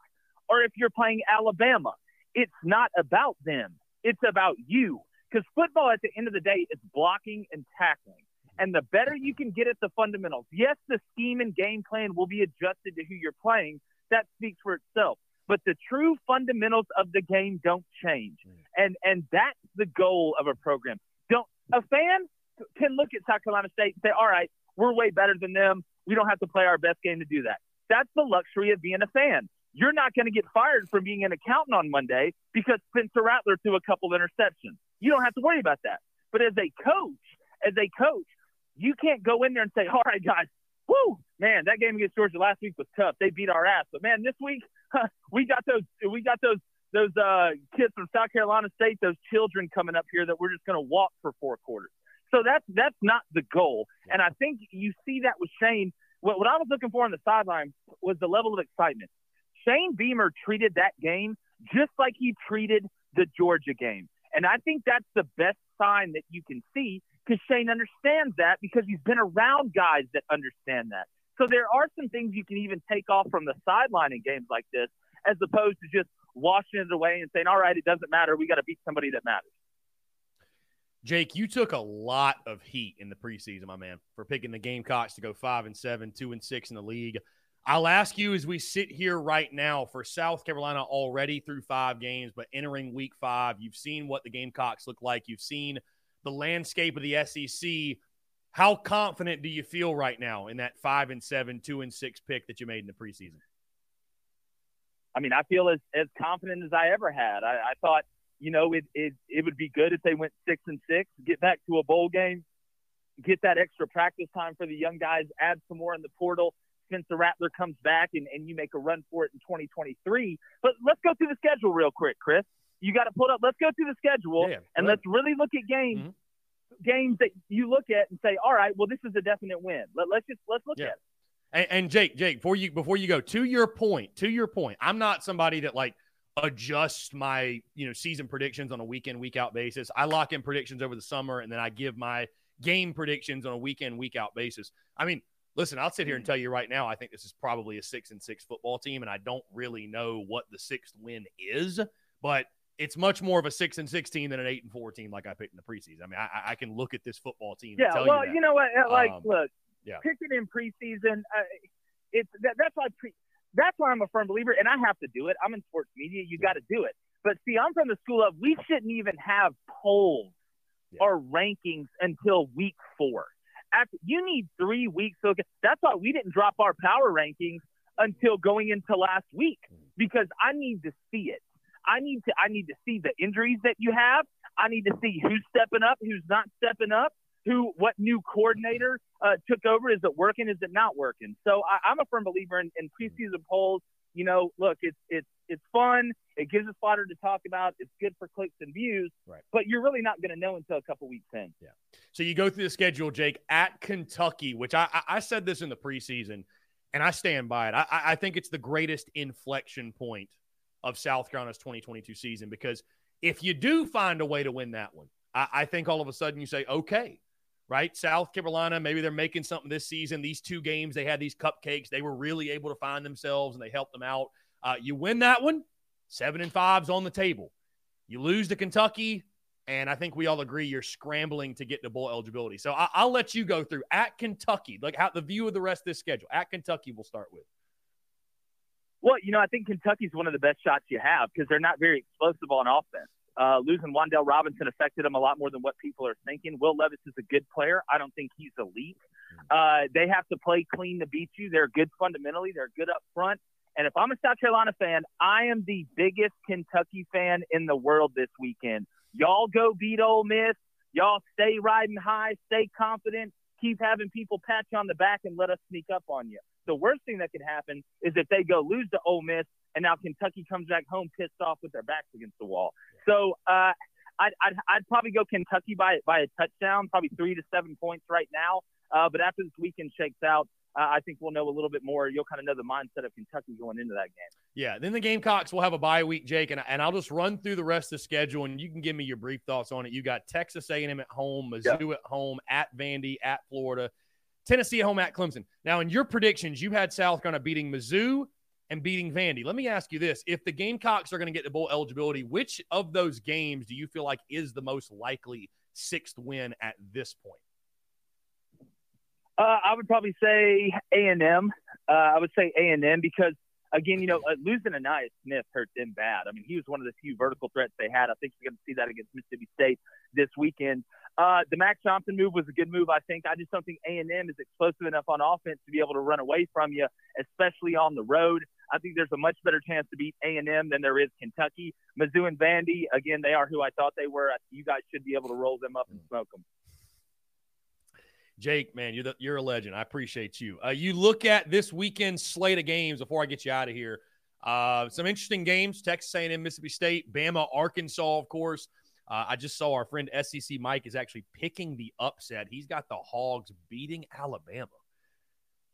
or if you're playing Alabama. It's not about them. It's about you. Because football, at the end of the day, is blocking and tackling. And the better you can get at the fundamentals, yes, the scheme and game plan will be adjusted to who you're playing. That speaks for itself. But the true fundamentals of the game don't change. Mm. And and that's the goal of a program. A fan can look at South Carolina State and say, all right, we're way better than them. We don't have to play our best game to do that. That's the luxury of being a fan. You're not going to get fired from being an accountant on Monday because Spencer Rattler threw a couple of interceptions. You don't have to worry about that. But as a coach, as a coach, you can't go in there and say, all right, guys, whoo, man, that game against Georgia last week was tough. They beat our ass. But man, this week, huh, we got those, we got those, those uh, kids from South Carolina State, those children coming up here that we're just going to walk for four quarters. So that's that's not the goal. And I think you see that with Shane. What, what I was looking for on the sideline was the level of excitement. Shane Beamer treated that game just like he treated the Georgia game. And I think that's the best sign that you can see because Shane understands that because he's been around guys that understand that. So there are some things you can even take off from the sideline in games like this, as opposed to just washing it away and saying, all right, it doesn't matter. We got to beat somebody that matters. Jake, you took a lot of heat in the preseason, my man, for picking the Gamecocks to go five and seven, two and six in the league. I'll ask you as we sit here right now for South Carolina already through five games, but entering week five, you've seen what the Gamecocks look like. You've seen the landscape of the SEC. How confident do you feel right now in that five and seven, two and six pick that you made in the preseason? I mean, I feel as, as confident as I ever had. I, I thought you know, it, it it would be good if they went six and six, get back to a bowl game, get that extra practice time for the young guys, add some more in the portal. Spencer Rattler comes back and, and you make a run for it in 2023. But let's go through the schedule real quick, Chris. You got to put up. Let's go through the schedule yeah, and let's really look at games. Mm-hmm. Games that you look at and say, all right, well, this is a definite win. Let, us just let's look yeah. at it. And, and Jake, Jake, before you before you go, to your point, to your point, I'm not somebody that like adjust my you know season predictions on a week in week out basis. I lock in predictions over the summer and then I give my game predictions on a week in week out basis. I mean, listen, I'll sit here and tell you right now, I think this is probably a six and six football team, and I don't really know what the sixth win is, but it's much more of a six and sixteen than an eight and four team like I picked in the preseason. I mean, I, I can look at this football team. Yeah, well, you, you, know what? Like, um, look, yeah. picking in preseason, uh, it's that, that's why pre- that's why I'm a firm believer, and I have to do it. I'm in sports media. You got to do it. But see, I'm from the school of we shouldn't even have polls yeah. or rankings until week four. After, you need three weeks. So that's why we didn't drop our power rankings until going into last week mm-hmm. because I need to see it. I need to I need to see the injuries that you have. I need to see who's stepping up, who's not stepping up who, what new coordinator uh, took over. Is it working? Is it not working? So I, am a firm believer in, in preseason polls. You know, look, it's it's it's fun. It gives us fodder to talk about. It's good for clicks and views. Right. But you're really not going to know until a couple weeks in. Yeah. So you go through the schedule, Jake, at Kentucky, which I, I said this in the preseason, and I stand by it. I, I think it's the greatest inflection point of South Carolina's 2022 season because if you do find a way to win that one, I, I think all of a sudden you say, okay, right? South Carolina, maybe they're making something this season. These two games, they had these cupcakes. They were really able to find themselves and they helped them out. Uh, you win that one, seven and five's on the table. You lose to Kentucky, and I think we all agree you're scrambling to get to bowl eligibility. So I, will let you go through at Kentucky, like how the view of the rest of this schedule. At Kentucky, we'll start with. Well, you know, I think Kentucky's one of the best shots you have because they're not very explosive on offense. Uh, losing Wan'Dale Robinson affected him a lot more than what people are thinking. Will Levis is a good player. I don't think he's elite. Uh, they have to play clean to beat you. They're good fundamentally. They're good up front. And if I'm a South Carolina fan, I am the biggest Kentucky fan in the world this weekend. Y'all go beat Ole Miss. Y'all stay riding high, stay confident, keep having people pat you on the back and let us sneak up on you. The worst thing that could happen is if they go lose to Ole Miss and now Kentucky comes back home pissed off with their backs against the wall. So uh, I'd, I'd, I'd probably go Kentucky by by a touchdown, probably three to seven points right now. Uh, but after this weekend shakes out, uh, I think we'll know a little bit more. You'll kind of know the mindset of Kentucky going into that game. Yeah. Then the Gamecocks will have a bye week, Jake, and, and I'll just run through the rest of the schedule, and you can give me your brief thoughts on it. You got Texas A&M at home, Mizzou yep. at home, at Vandy, at Florida, Tennessee at home, at Clemson. Now, in your predictions, you had South Carolina beating Mizzou, and beating Vandy. Let me ask you this: If the Gamecocks are going to get the bowl eligibility, which of those games do you feel like is the most likely sixth win at this point? Uh, I would probably say A and M. Uh, I would say A and M because again, you know, uh, losing Ainias Smith hurt them bad. I mean, he was one of the few vertical threats they had. I think we're going to see that against Mississippi State this weekend. Uh, the Max Johnson move was a good move, I think. I just don't think A&M is explosive enough on offense to be able to run away from you, especially on the road. I think there's a much better chance to beat A&M than there is Kentucky. Mizzou and Vandy, again, they are who I thought they were. You guys should be able to roll them up and smoke them. Jake, man, you're the, you're a legend. I appreciate you. Uh, you look at this weekend's slate of games before I get you out of here. Uh, some interesting games: Texas A&M, Mississippi State, Bama, Arkansas, of course. Uh, I just saw our friend SEC Mike is actually picking the upset. He's got the Hogs beating Alabama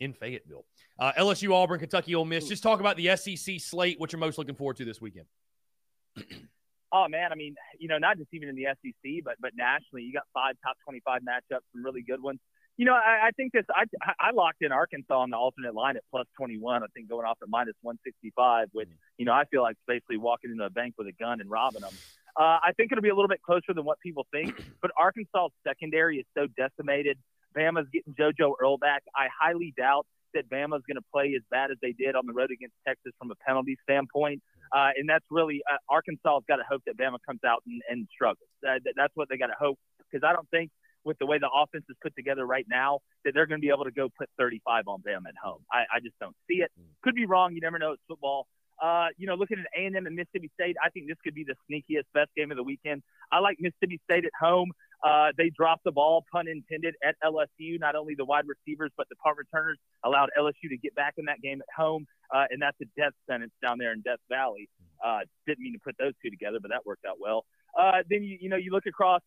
in Fayetteville. Uh, LSU, Auburn, Kentucky, Ole Miss. Just talk about the SEC slate. What you're most looking forward to this weekend? oh man, I mean, you know, not just even in the SEC, but but nationally, you got five top 25 matchups, some really good ones. you know, I, I think this. I, I locked in Arkansas on the alternate line at plus 21. I think going off at minus 165, which you know I feel like basically walking into a bank with a gun and robbing them. Uh, I think it'll be a little bit closer than what people think. But Arkansas' secondary is so decimated. Bama's getting JoJo Earle back. I highly doubt that Bama's going to play as bad as they did on the road against Texas from a penalty standpoint. Uh, and that's really uh, Arkansas's got to hope that Bama comes out and, and struggles. Uh, that's what they got to hope because I don't think with the way the offense is put together right now that they're going to be able to go put 35 on Bama at home. I, I just don't see it. Could be wrong. You never know. It's football. Uh, you know, looking at A&M and Mississippi State, I think this could be the sneakiest, best game of the weekend. I like Mississippi State at home. Uh, they dropped the ball, pun intended, at LSU. Not only the wide receivers, but the punt returners allowed LSU to get back in that game at home, uh, and that's a death sentence down there in Death Valley. Uh, didn't mean to put those two together, but that worked out well. Uh, then you, you know you look across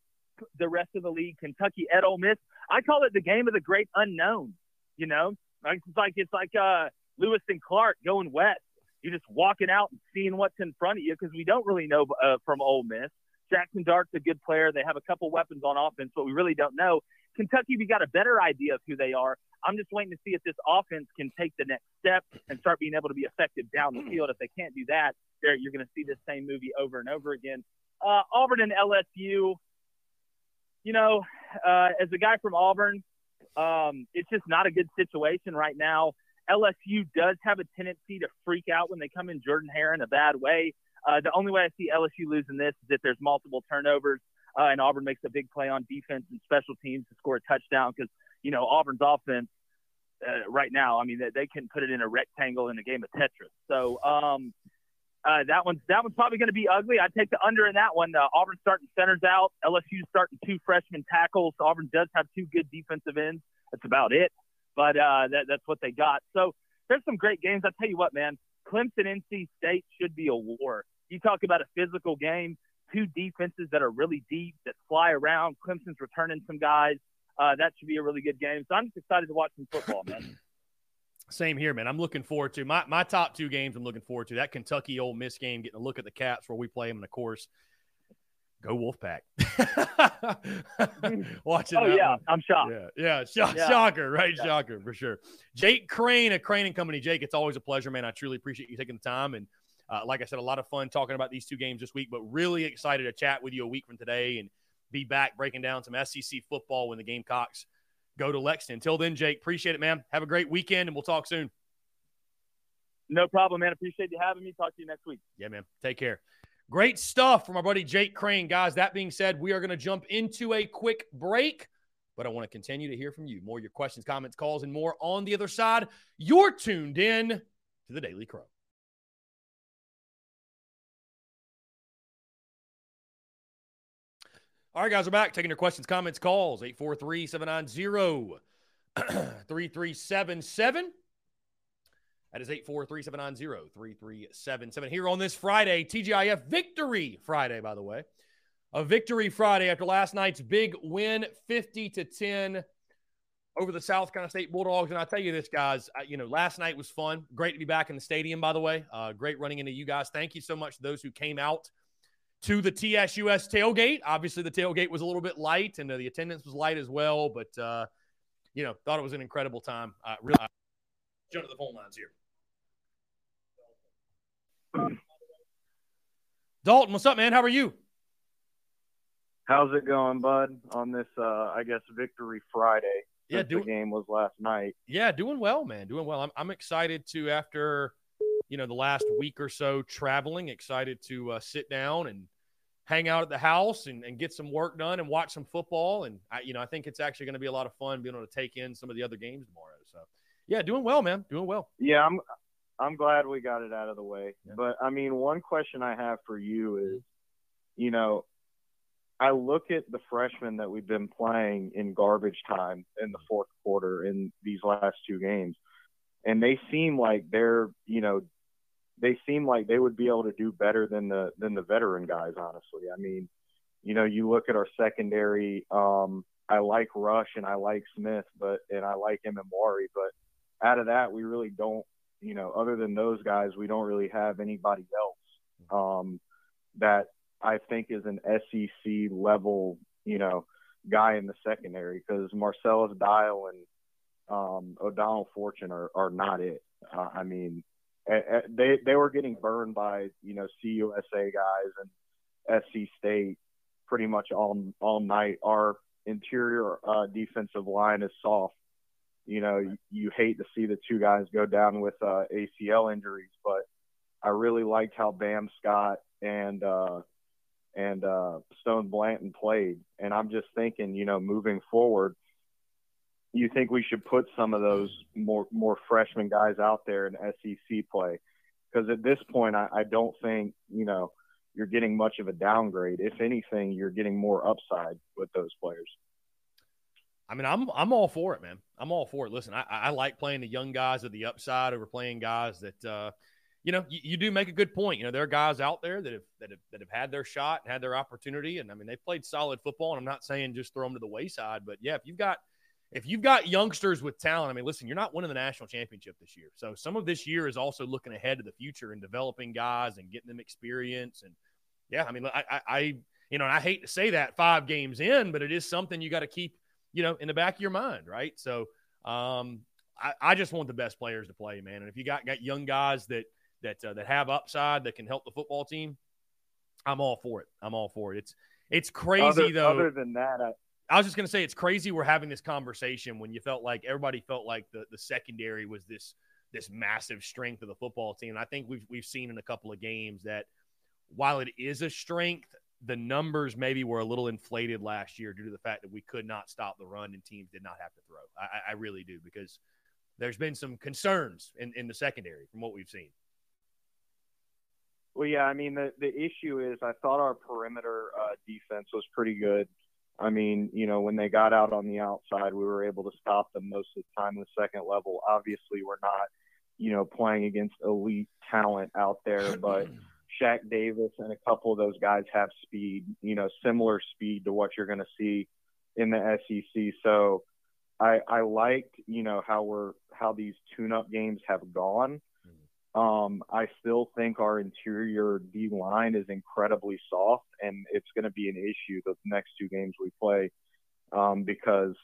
the rest of the league, Kentucky at Ole Miss. I call it the game of the great unknown. You know, it's like it's like uh, Lewis and Clark going west. You're just walking out and seeing what's in front of you because we don't really know uh, from Ole Miss. Jackson Dart's a good player. They have a couple weapons on offense, but we really don't know. Kentucky, we got a better idea of who they are. I'm just waiting to see if this offense can take the next step and start being able to be effective down the field. If they can't do that, there you're going to see this same movie over and over again. Uh, Auburn and LSU, you know, uh, as a guy from Auburn, um, it's just not a good situation right now. LSU does have a tendency to freak out when they come in Jordan Hare in a bad way. Uh, the only way I see LSU losing this is if there's multiple turnovers uh, and Auburn makes a big play on defense and special teams to score a touchdown because, you know, Auburn's offense uh, right now, I mean, they, they can put it in a rectangle in a game of Tetris. So um, uh, that one's that one's probably going to be ugly. I take the under in that one. Uh, Auburn starting centers out. LSU starting two freshman tackles. Auburn does have two good defensive ends. That's about it. But uh, that, that's what they got. So there's some great games. I tell you what, man, Clemson NC State should be a war. You talk about a physical game, two defenses that are really deep that fly around. Clemson's returning some guys. Uh, that should be a really good game. So I'm just excited to watch some football, man. Same here, man. I'm looking forward to my, my top two games. I'm looking forward to that Kentucky Ole Miss game, getting a look at the Cats where we play them, and of course, go Wolfpack. Watching. Oh yeah, one. I'm shocked. Yeah, yeah, Sh- yeah. shocker, right? Yeah. Shocker for sure. Jake Crain of Crain and Company. Jake, it's always a pleasure, man. I truly appreciate you taking the time, and uh, like I said, a lot of fun talking about these two games this week. But really excited to chat with you a week from today and be back breaking down some SEC football when the Gamecocks go to Lexington. Until then, Jake, appreciate it, man. Have a great weekend, and we'll talk soon. No problem, man. Appreciate you having me. Talk to you next week. Yeah, man. Take care. Great stuff from our buddy Jake Crain. Guys, that being said, we are going to jump into a quick break, but I want to continue to hear from you. More your questions, comments, calls, and more on the other side. You're tuned in to the Daily Crow. All right, guys, we're back taking your questions, comments, calls 843 790 3377. That is 843 790 3377. Here on this Friday, TGIF Victory Friday, by the way. A victory Friday after last night's big win, 50 to 10 over the South Carolina State Bulldogs. And I tell you this, guys, you know, last night was fun. Great to be back in the stadium, by the way. Uh, great running into you guys. Thank you so much to those who came out to the TSUS tailgate. Obviously, the tailgate was a little bit light, and uh, the attendance was light as well. But uh, you know, thought it was an incredible time. Uh, really, jump to the phone lines here. Dalton, what's up, man? How are you? How's it going, bud? On this, uh, I guess, Victory Friday. Yeah, the game was last night. Yeah, doing well, man. Doing well. I'm, I'm excited to after you know the last week or so traveling. Excited to uh, sit down and hang out at the house and, and get some work done and watch some football. And I, you know, I think it's actually going to be a lot of fun being able to take in some of the other games tomorrow. So, yeah, doing well, man. Doing well. Yeah, I'm. I'm glad we got it out of the way. Yeah. But I mean, one question I have for you is, you know, I look at the freshmen that we've been playing in garbage time in the fourth quarter in these last two games, and they seem like they're, you know, they seem like they would be able to do better than the than the veteran guys. Honestly, I mean, you know, you look at our secondary. Um, I like Rush and I like Smith, but and I like him and Emmanwori, but out of that, we really don't. You know, other than those guys, we don't really have anybody else um, that I think is an SEC level. You know, guy in the secondary because Marcellus Dial and um, O'Donnell Fortune are, are not it. Uh, I mean, they they were getting burned by you know CUSA guys and SC State pretty much all all night. Our interior uh, defensive line is soft. You know, you, you hate to see the two guys go down with uh, ACL injuries, but I really liked how Bam Scott and uh, and uh, Stone Blanton played, and I'm just thinking, you know, moving forward, you think we should put some of those more more freshman guys out there in SEC play? Because at this point, I, I don't think you know you're getting much of a downgrade. If anything, you're getting more upside with those players. I mean, I'm I'm all for it, man. I'm all for it. Listen, I, I like playing the young guys at the upside over playing guys that, uh, you know, you, you, do make a good point. You know, there are guys out there that have, that have that have had their shot, and had their opportunity, and I mean, they've played solid football. And I'm not saying just throw them to the wayside, but yeah, if you've got if you've got youngsters with talent, I mean, listen, you're not winning the national championship this year. So some of this year is also looking ahead to the future and developing guys and getting them experience. And yeah, I mean, I, I, I you know, I hate to say that five games in, but it is something you got to keep, you know, in the back of your mind, right? So um, I, I just want the best players to play, man. And if you got got young guys that that uh, that have upside that can help the football team, I'm all for it. I'm all for it. It's it's crazy other, though. Other than that, I, I was just going to say it's crazy we're having this conversation when you felt like everybody felt like the, the secondary was this this massive strength of the football team. And I think we've we've seen in a couple of games that while it is a strength, the numbers maybe were a little inflated last year due to the fact that we could not stop the run and teams did not have to throw. I, I really do because there's been some concerns in, in the secondary from what we've seen. Well, yeah, I mean the the issue is I thought our perimeter uh, defense was pretty good. I mean, you know, when they got out on the outside, we were able to stop them most of the time in the second level. Obviously, we're not, you know, playing against elite talent out there, but Shaq Davis and a couple of those guys have speed, you know, similar speed to what you're going to see in the SEC. So I, I liked, you know, how we're how these tune-up games have gone. Um, I still think our interior D line is incredibly soft, and it's going to be an issue the next two games we play um, because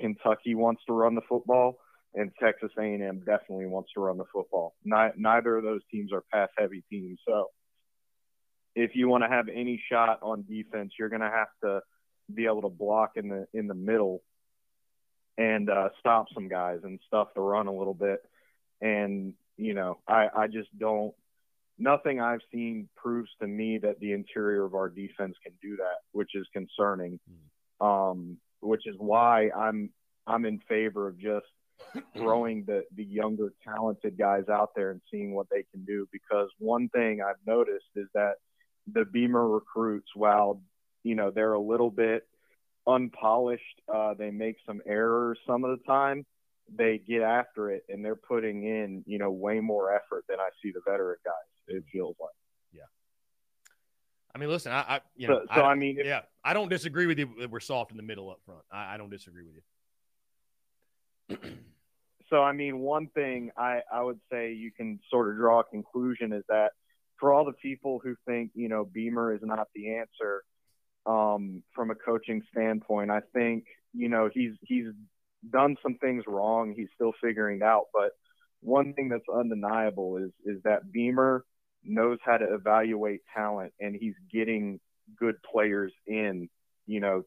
Kentucky wants to run the football, and Texas A&M definitely wants to run the football. Ni- neither of those teams are pass-heavy teams, so if you want to have any shot on defense, you're going to have to be able to block in the in the middle and uh, stop some guys and stuff the run a little bit. And you know, I, I just don't. Nothing I've seen proves to me that the interior of our defense can do that, which is concerning. Mm. Um, which is why I'm I'm in favor of just throwing the the younger talented guys out there and seeing what they can do. Because one thing I've noticed is that the Beamer recruits, while you know they're a little bit unpolished, uh, they make some errors some of the time they get after it and they're putting in, you know, way more effort than I see the veteran guys. It feels like. Yeah. I mean, listen, I, I you know, so, so I, I, mean, yeah, I don't disagree with you that we're soft in the middle up front. I, I don't disagree with you. so, I mean, one thing I, I would say you can sort of draw a conclusion is that for all the people who think, you know, Beamer is not the answer um, from a coaching standpoint, I think, you know, he's, he's done some things wrong. He's still figuring out. But one thing that's undeniable is is that Beamer knows how to evaluate talent, and he's getting good players in. You know,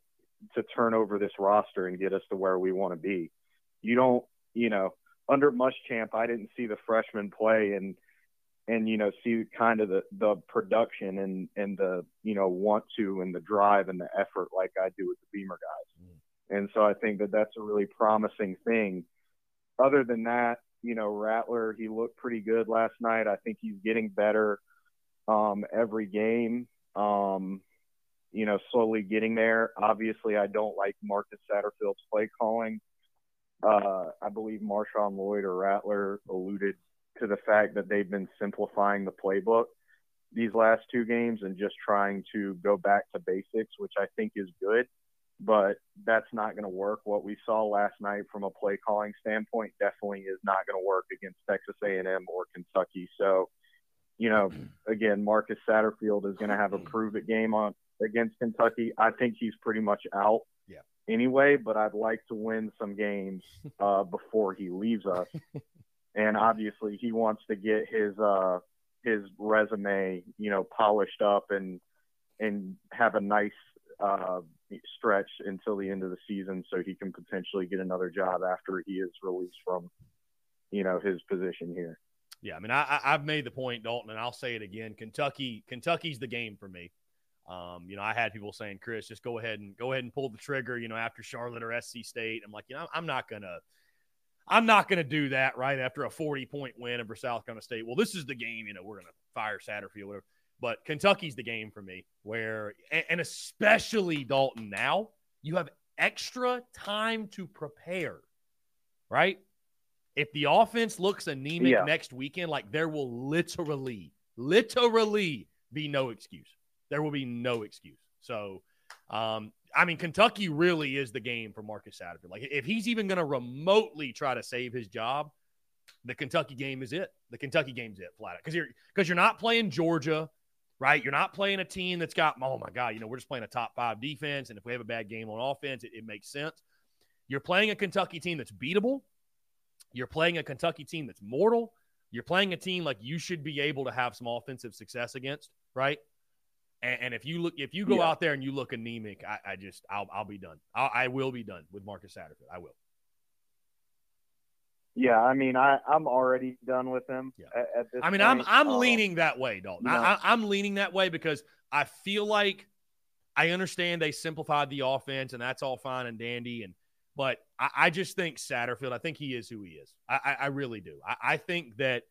to turn over this roster and get us to where we want to be. You don't, you know, under Muschamp, I didn't see the freshmen play and and you know see kind of the the production and and the you know want to and the drive and the effort like I do with the Beamer guys. Mm. And so I think that that's a really promising thing. Other than that, you know, Rattler, he looked pretty good last night. I think he's getting better um, every game. Um, you know, slowly getting there. Obviously, I don't like Marcus Satterfield's play calling. Uh, I believe Marshawn Lloyd or Rattler alluded to the fact that they've been simplifying the playbook these last two games and just trying to go back to basics, which I think is good but that's not going to work. What we saw last night from a play calling standpoint definitely is not going to work against Texas A&M or Kentucky. So, you know, again, Marcus Satterfield is going to have a prove it game on against Kentucky. I think he's pretty much out. Yeah. anyway, but I'd like to win some games uh, before he leaves us. and obviously, he wants to get his uh, his resume, you know, polished up and and have a nice uh, stretch until the end of the season, so he can potentially get another job after he is released from, you know, his position here. Yeah, I mean, I, I've made the point, Dalton, and I'll say it again. Kentucky, Kentucky's the game for me. Um, you know, I had people saying, Chris, just go ahead and go ahead and pull the trigger, you know, after Charlotte or SC State. I'm like, you know, I'm not gonna I'm not gonna do that right after a 40 point win over South Carolina State. Well, this is the game, you know, we're gonna fire Satterfield, whatever. But Kentucky's the game for me, where and especially Dalton now, you have extra time to prepare, right? If the offense looks anemic yeah. next weekend, like there will literally, literally be no excuse there will be no excuse. So, um, I mean, Kentucky really is the game for Marcus Satterfield. Like, if he's even going to remotely try to save his job, the Kentucky game is it. The Kentucky game's it, flat out. Because you're because you're not playing Georgia, right? You're not playing a team that's got oh my god, you know, we're just playing a top five defense, and if we have a bad game on offense, it, it makes sense. You're playing a Kentucky team that's beatable. You're playing a Kentucky team that's mortal. You're playing a team like you should be able to have some offensive success against, right? And, and, if you look, if you go yeah. out there and you look anemic, I, I just, I'll, I'll be done. I'll, I will be done with Marcus Satterfield. I will. Yeah, I mean, I, I'm already done with him. Yeah. At, at this I mean, point. I'm, I'm um, leaning that way, Dalton. I, I'm leaning that way because I feel like I understand they simplified the offense, and that's all fine and dandy. And but I, I just think Satterfield. I think he is who he is. I, I, I really do. I, I think that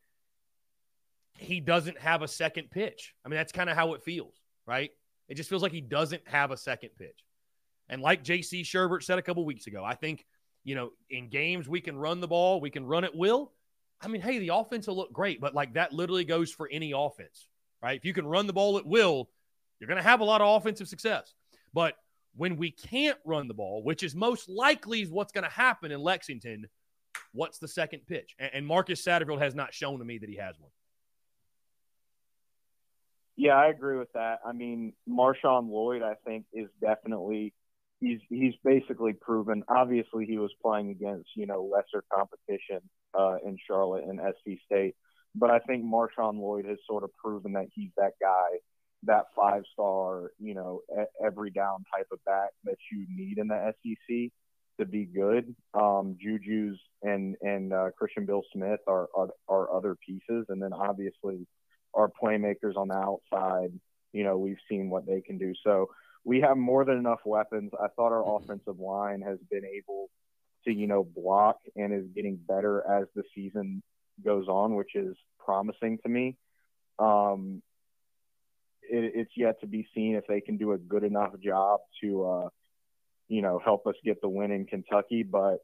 he doesn't have a second pitch. I mean, that's kind of how it feels right? It just feels like he doesn't have a second pitch. And like JC Shurburtt said a couple weeks ago, I think, you know, in games we can run the ball, we can run at will. I mean, hey, the offense will look great, but like that literally goes for any offense, right? If you can run the ball at will, you're going to have a lot of offensive success. But when we can't run the ball, which is most likely is what's going to happen in Lexington, what's the second pitch? And Marcus Satterfield has not shown to me that he has one. Yeah, I agree with that. I mean, Marshawn Lloyd, I think, is definitely he's he's basically proven. Obviously, he was playing against you know lesser competition uh, in Charlotte and SC State, but I think Marshawn Lloyd has sort of proven that he's that guy, that five star, you know, every down type of back that you need in the SEC to be good. Um, Juju's and and uh, Christian Bill Smith are, are are other pieces, and then obviously our playmakers on the outside, you know, we've seen what they can do. So we have more than enough weapons. I thought our mm-hmm. offensive line has been able to, you know, block and is getting better as the season goes on, which is promising to me. Um, it, it's yet to be seen if they can do a good enough job to, uh, you know, help us get the win in Kentucky. But,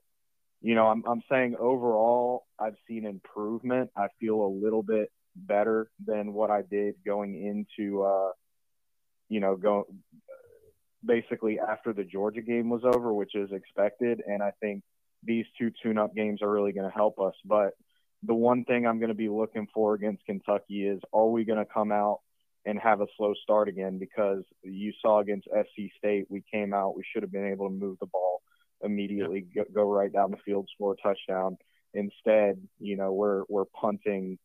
you know, I'm, I'm saying overall, I've seen improvement. I feel a little bit better than what I did going into, uh, you know, go basically after the Georgia game was over, which is expected. And I think these two tune-up games are really going to help us. But the one thing I'm going to be looking for against Kentucky is, are we going to come out and have a slow start again? Because you saw against SC State, we came out, we should have been able to move the ball immediately, go, go right down the field, score a touchdown. Instead, you know, we're we're punting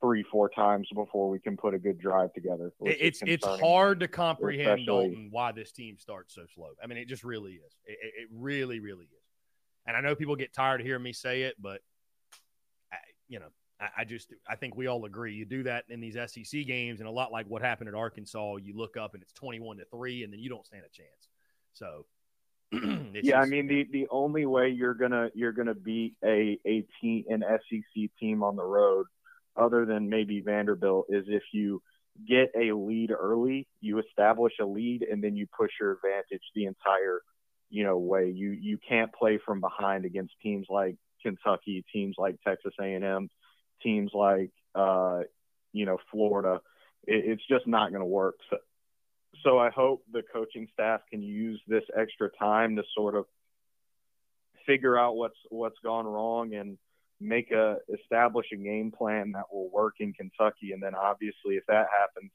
three, four times before we can put a good drive together. It's it's hard to comprehend Dalton why this team starts so slow. I mean, it just really is. It, it really, really is. And I know people get tired of hearing me say it, but I, you know, I, I just I think we all agree. You do that in these SEC games, and a lot like what happened at Arkansas, you look up and it's twenty-one to three, and then you don't stand a chance. So. yeah, I mean the the only way you're gonna you're gonna beat a a team an SEC team on the road other than maybe Vanderbilt, is if you get a lead early, you establish a lead, and then you push your advantage the entire, you know, way. You you can't play from behind against teams like Kentucky, teams like Texas A&M, teams like uh, you know Florida. It, it's just not going to work. So, so I hope the coaching staff can use this extra time to sort of figure out what's what's gone wrong and make a establish a game plan that will work in Kentucky, and then obviously if that happens,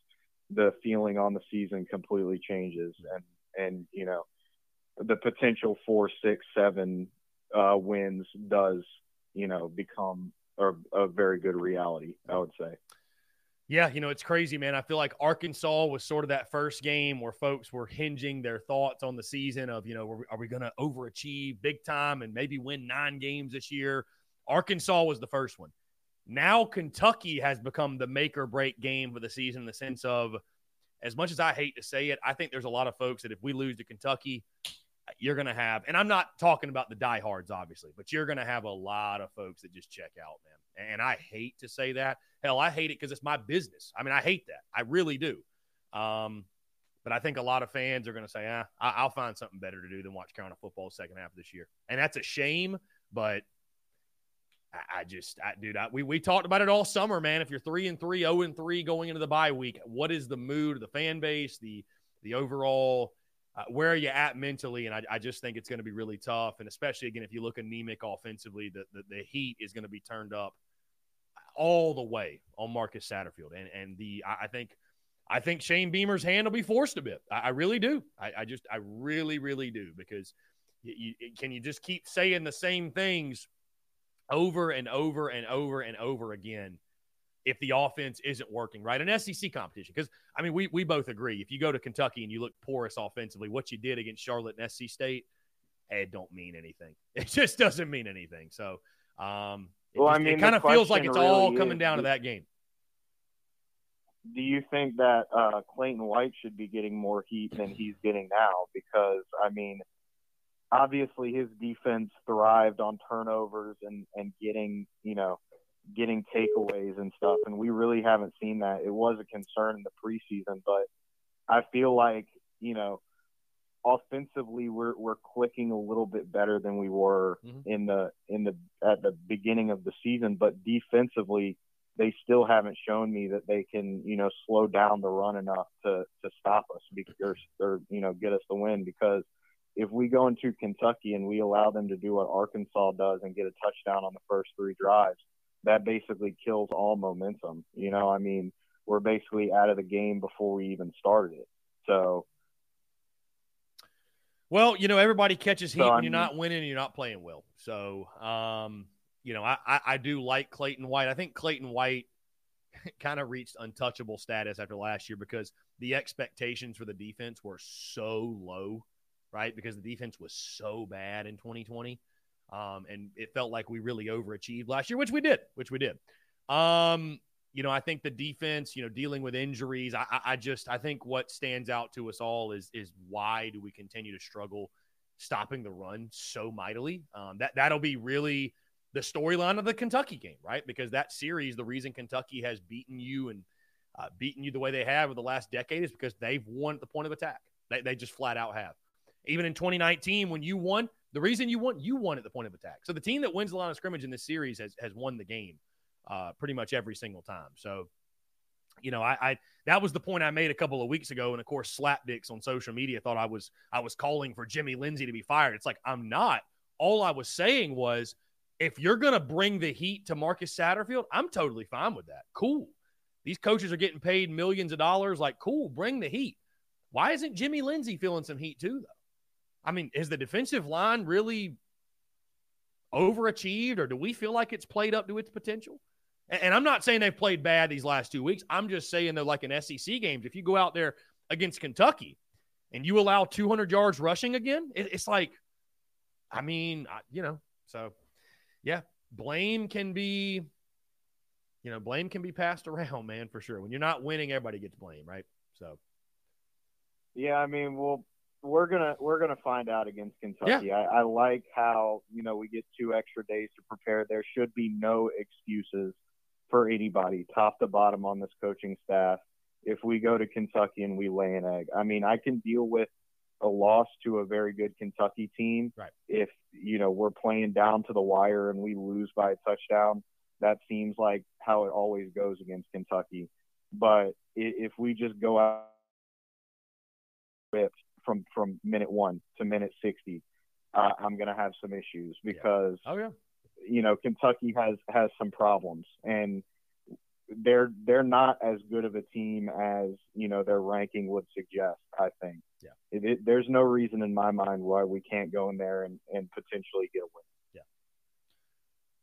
the feeling on the season completely changes, and and you know the potential four, six, seven uh, wins does, you know, become a, a very good reality. I would say. Yeah, you know, it's crazy, man. I feel like Arkansas was sort of that first game where folks were hinging their thoughts on the season of, you know, are we, are we going to overachieve big time and maybe win nine games this year? Arkansas was the first one. Now Kentucky has become the make or break game for the season in the sense of, as much as I hate to say it, I think there's a lot of folks that if we lose to Kentucky, you're going to have, and I'm not talking about the diehards, obviously, but you're going to have a lot of folks that just check out, man. And I hate to say that. Hell, I hate it because it's my business. I mean, I hate that. I really do. Um, but I think a lot of fans are going to say, ah, I'll find something better to do than watch Carolina football second half of this year. And that's a shame, but I, just, I, dude, I, we, we talked about it all summer, man. If you're three and three, zero and three going into the bye week, what is the mood the fan base, the, the overall uh, where are you at mentally? And I, I just think it's going to be really tough. And especially, again, if you look anemic offensively, the, the, the heat is going to be turned up all the way on Marcus Satterfield. And, and the, I, I think, I think Shane Beamer's hand will be forced a bit. I, I really do. I, I, just, I really, really do because you, you, can you just keep saying the same things over and over and over and over again if the offense isn't working right. An SEC competition, because I mean, we we both agree. If you go to Kentucky and you look porous offensively, what you did against Charlotte and SC State, it don't mean anything. It just doesn't mean anything. So, um, it well, just, I mean, it kind of feels like it's really all coming down to that game. Do you think that uh, Clayton White should be getting more heat than he's getting now? Because I mean, obviously his defense thrived on turnovers and and getting you know getting takeaways and stuff, and we really haven't seen that. It was a concern in the preseason, but I feel like you know, offensively we're we're clicking a little bit better than we were mm-hmm. in the in the at the beginning of the season, but defensively they still haven't shown me that they can you know slow down the run enough to to stop us because or or you know get us the win because if we go into Kentucky and we allow them to do what Arkansas does and get a touchdown on the first three drives, that basically kills all momentum. You know, I mean, we're basically out of the game before we even started it. So, well, you know, everybody catches heat so, when I you're not winning and you're not playing well. So, um, you know, I, I, I do like Clayton White. I think Clayton White kind of reached untouchable status after last year because the expectations for the defense were so low, right? Because the defense was so bad in 2020. Um, and it felt like we really overachieved last year, which we did, which we did. Um, you know, I think the defense, you know, dealing with injuries, I, I just, I think what stands out to us all is, is why do we continue to struggle stopping the run so mightily? Um, that, that'll be really the storyline of the Kentucky game, right? Because that series, the reason Kentucky has beaten you and uh, beaten you the way they have over the last decade is because they've won at the point of attack. They, they just flat out have. Even in 2019, when you won, the reason you won, you won at the point of attack. So the team that wins the line of scrimmage in this series has, has won the game uh, pretty much every single time. So, you know, I, I, that was the point I made a couple of weeks ago, and of course, Slapdicks on social media thought I was I was calling for Jimmy Lindsey to be fired. It's like I'm not. All I was saying was, if you're gonna bring the heat to Marcus Satterfield, I'm totally fine with that. Cool. These coaches are getting paid millions of dollars. Like, cool, bring the heat. Why isn't Jimmy Lindsey feeling some heat too, though? I mean, is the defensive line really overachieved, or do we feel like it's played up to its potential? And, I'm not saying they've played bad these last two weeks. I'm just saying they're like an SEC games. If you go out there against Kentucky and you allow 200 yards rushing again, it's like, I mean, you know, so yeah, blame can be, you know, blame can be passed around, man, for sure. When you're not winning, everybody gets blame, right? So. Yeah, I mean, well, we're gonna we're gonna find out against Kentucky. Yeah. I, I like how you know we get two extra days to prepare. There should be no excuses for anybody, top to bottom, on this coaching staff. If we go to Kentucky and we lay an egg, I mean, I can deal with a loss to a very good Kentucky team. Right. If you know we're playing down to the wire and we lose by a touchdown, that seems like how it always goes against Kentucky. But if we just go out whipped from from minute one to minute sixty, uh, I'm going to have some issues because yeah. oh yeah, you know Kentucky has has some problems and they're they're not as good of a team as you know their ranking would suggest. I think. Yeah. mean, it, there's no reason in my mind why we can't go in there and, and potentially get a win. Yeah.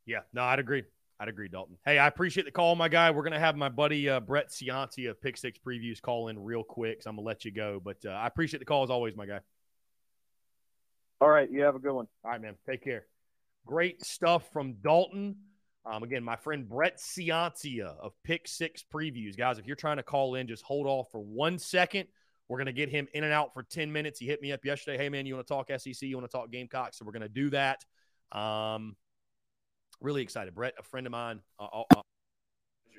Yeah. No, I'd agree. I'd agree, Dalton. Hey, I appreciate the call, my guy. We're going to have my buddy uh, Brett Ciancia of Pick Six Previews call in real quick. So I'm going to let you go. But uh, I appreciate the call as always, my guy. All right. You have a good one. All right, man. Take care. Great stuff from Dalton. Um, again, my friend Brett Ciancia of Pick Six Previews. Guys, if you're trying to call in, just hold off for one second. We're going to get him in and out for 10 minutes. He hit me up yesterday. Hey, man, you want to talk SEC? You want to talk Gamecocks? So we're going to do that. Um, really excited. Brett, a friend of mine. Uh, I'll, I'll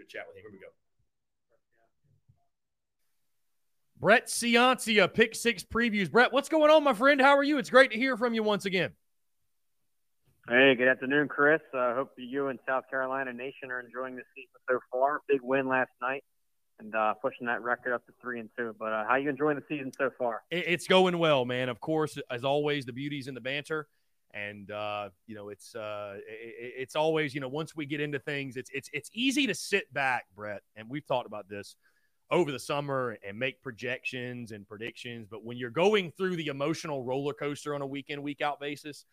chat with him. Here we go. Brett Ciancia, Pick Six Previews. Brett, what's going on, my friend? How are you? It's great to hear from you once again. Hey, good afternoon, Chris. I uh, hope you and South Carolina Nation are enjoying the season so far. Big win last night and uh, pushing that record up to three and two. But uh, how you enjoying the season so far? It's going well, man. Of course, as always, the beauties in the banter, and uh, you know it's uh, it, it's always you know once we get into things, it's it's it's easy to sit back, Brett, and we've talked about this over the summer and make projections and predictions. But when you're going through the emotional roller coaster on a week in week out basis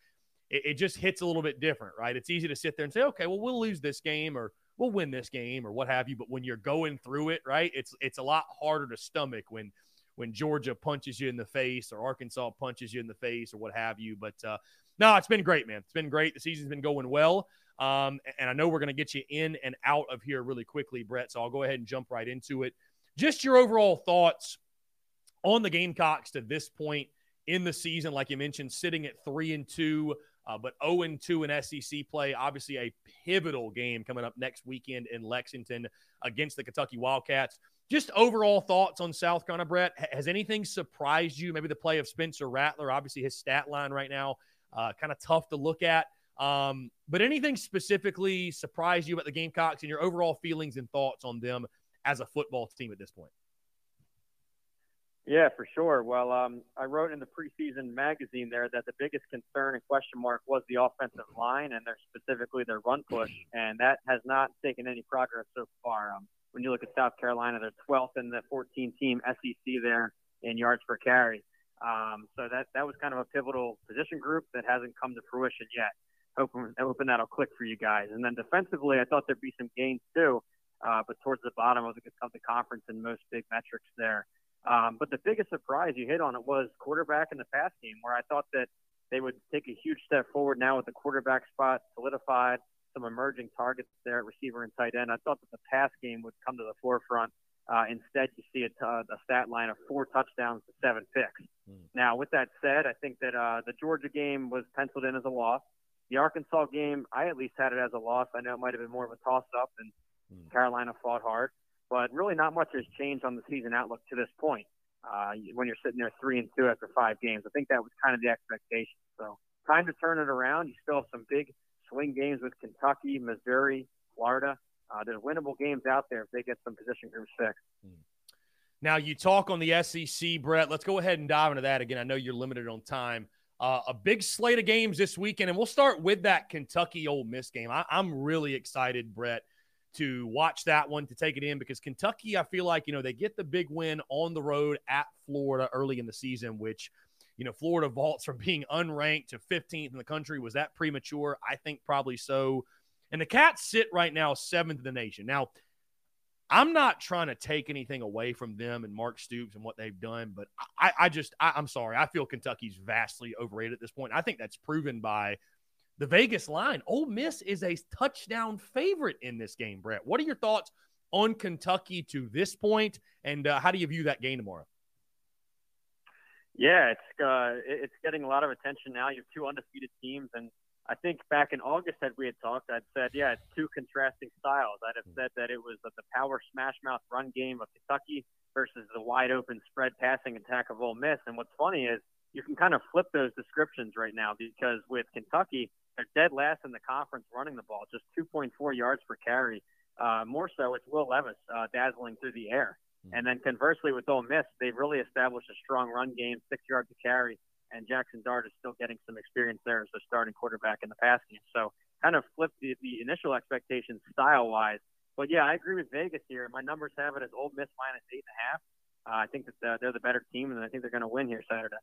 it, it just hits a little bit different, right? It's easy to sit there and say, okay, well, we'll lose this game or we'll win this game or what have you. But when you're going through it, right, it's it's a lot harder to stomach when when Georgia punches you in the face or Arkansas punches you in the face or what have you. But uh, no, it's been great, man. It's been great. The season's been going well. Um, and I know we're going to get you in and out of here really quickly, Brett. So I'll go ahead and jump right into it. Just your overall thoughts on the Gamecocks to this point in the season, like you mentioned, sitting at three and two. Uh, but 0 2 in SEC play, obviously a pivotal game coming up next weekend in Lexington against the Kentucky Wildcats. Just overall thoughts on South Carolina, Brett. Has anything surprised you? Maybe the play of Spencer Rattler, obviously his stat line right now, uh, kind of tough to look at. Um, but anything specifically surprised you about the Gamecocks and your overall feelings and thoughts on them as a football team at this point? Yeah, for sure. Well, um, I wrote in the preseason magazine there that the biggest concern and question mark was the offensive line and their specifically their run push, and that has not taken any progress so far. Um, when you look at South Carolina, they're 12th in the 14-team SEC there in yards per carry. Um, so that that was kind of a pivotal position group that hasn't come to fruition yet. Hoping, hoping that'll click for you guys. And then defensively, I thought there'd be some gains too, uh, but towards the bottom of the, of the conference in most big metrics there. Um, but the biggest surprise you hit on it was quarterback in the pass game, where I thought that they would take a huge step forward now with the quarterback spot solidified, some emerging targets there at receiver and tight end. I thought that the pass game would come to the forefront. Uh, instead, you see a, t- a stat line of four touchdowns to seven picks. Mm. Now, with that said, I think that uh, the Georgia game was penciled in as a loss. The Arkansas game, I at least had it as a loss. I know it might have been more of a toss up, and mm. Carolina fought hard but really not much has changed on the season outlook to this point. Uh, when you're sitting there three and two after five games, I think that was kind of the expectation. So time to turn it around. You still have some big swing games with Kentucky, Missouri, Florida. Uh, there's winnable games out there if they get some position groups fixed. Hmm. Now you talk on the SEC, Brett. Let's go ahead and dive into that again. I know you're limited on time. Uh, a big slate of games this weekend, and we'll start with that Kentucky Ole Miss game. I, I'm really excited, Brett to watch that one to take it in because Kentucky, I feel like, you know, they get the big win on the road at Florida early in the season, which, you know, Florida vaults from being unranked to 15th in the country. Was that premature? I think probably so. And the Cats sit right now seventh in the nation. Now, I'm not trying to take anything away from them and Mark Stoops and what they've done, but I, I just, I, I'm sorry. I feel Kentucky's vastly overrated at this point. I think that's proven by the Vegas line. Ole Miss is a touchdown favorite in this game, Brett. What are your thoughts on Kentucky to this point, and uh, how do you view that game tomorrow? Yeah, it's uh, it's getting a lot of attention now. You have two undefeated teams, and I think back in August, that we had talked, I'd said, yeah, it's two contrasting styles. I'd have said that it was the power smash mouth run game of Kentucky versus the wide open spread passing attack of Ole Miss. And what's funny is you can kind of flip those descriptions right now because with Kentucky, they're dead last in the conference running the ball, just 2.4 yards per carry. Uh, more so, it's Will Levis uh, dazzling through the air. Mm-hmm. And then conversely, with Ole Miss, they've really established a strong run game, six yards to carry, and Jackson Dart is still getting some experience there as a starting quarterback in the pass game. So kind of flipped the, the initial expectations style wise. But yeah, I agree with Vegas here. My numbers have it as Ole Miss minus eight and a half. uh, I think that they're the better team, and I think they're going to win here Saturday.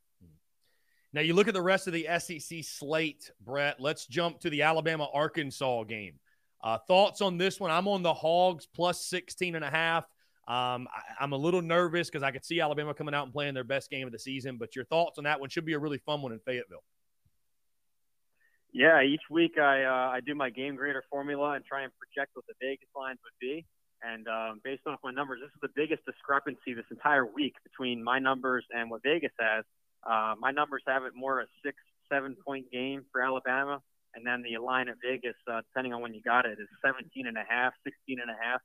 Now you look at the rest of the SEC slate, Brett. Let's jump to the Alabama Arkansas game. Uh, thoughts on this one? I'm on the Hogs plus 16 and a half. Um, I, am a little nervous because I could see Alabama coming out and playing their best game of the season. But your thoughts on that one should be a really fun one in Fayetteville. Yeah, each week I uh, I do my game grader formula and try and project what the Vegas lines would be. And um, based off my numbers, this is the biggest discrepancy this entire week between my numbers and what Vegas has. Uh, my numbers have it more a six, seven point game for Alabama. And then the line at Vegas, uh, depending on when you got it, is 17 and a half, 16 and a half.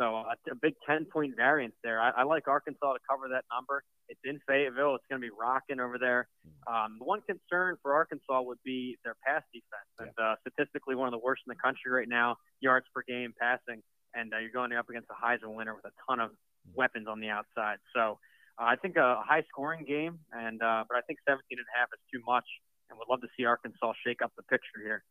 So uh, a big 10 point variance there. I, I like Arkansas to cover that number. It's in Fayetteville. It's going to be rocking over there. Um, the one concern for Arkansas would be their pass defense. And uh, statistically, one of the worst in the country right now, yards per game passing. And uh, you're going up against a Heisman winner with a ton of weapons on the outside. So uh, I think a high scoring game, and uh, but I think 17 and a half is too much, and would love to see Arkansas shake up the picture here.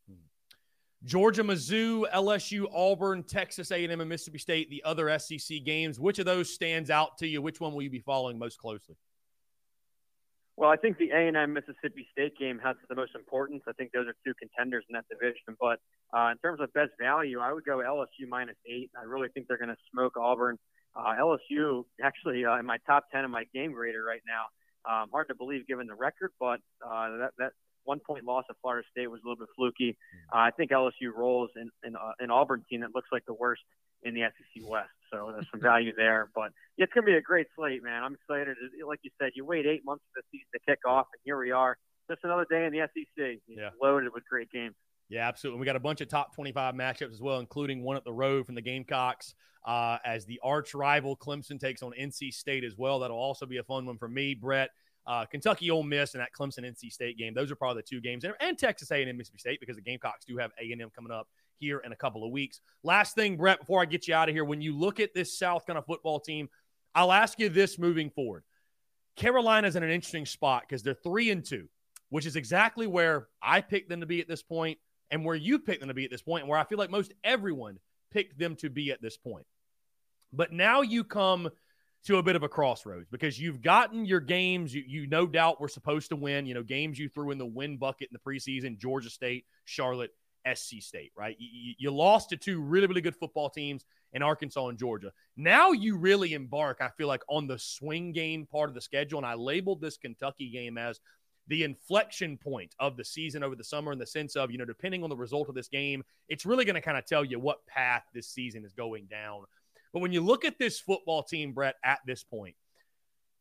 Georgia, Mizzou, LSU, Auburn, Texas A&M, and Mississippi State. The other SEC games. Which of those stands out to you? Which one will you be following most closely? Well, I think the A&M Mississippi State game has the most importance. I think those are two contenders in that division. But uh, in terms of best value, I would go LSU minus eight. I really think they're going to smoke Auburn. Uh, LSU actually uh, in my top ten in my game grader right now. Um, hard to believe given the record, but uh, that that one point loss at Florida State was a little bit fluky. Uh, I think LSU rolls in in uh, an Auburn team that looks like the worst in the SEC West. So there's some value there. But yeah, it's gonna be a great slate, man. I'm excited. Like you said, you wait eight months for the season to kick off, and here we are. Just another day in the SEC. Yeah. Loaded with great games. Yeah, absolutely. We got a bunch of top 25 matchups as well, including one at the road from the Gamecocks uh, as the arch rival Clemson takes on NC State as well. That'll also be a fun one for me, Brett. Uh, Kentucky Ole Miss and that Clemson NC State game. Those are probably the two games, and, and Texas A&M Mississippi State because the Gamecocks do have A&M coming up here in a couple of weeks. Last thing, Brett, before I get you out of here, when you look at this South kind of football team, I'll ask you this moving forward. Carolina's in an interesting spot because they're three and two, which is exactly where I picked them to be at this point and where you picked them to be at this point, and where I feel like most everyone picked them to be at this point. But now you come to a bit of a crossroads because you've gotten your games you, you no doubt were supposed to win, you know, games you threw in the win bucket in the preseason, Georgia State, Charlotte, SC State, right? You, you lost to two really, really good football teams in Arkansas and Georgia. Now you really embark, I feel like, on the swing game part of the schedule. And I labeled this Kentucky game as the inflection point of the season over the summer in the sense of, you know, depending on the result of this game, it's really going to kind of tell you what path this season is going down. But when you look at this football team, Brett, at this point,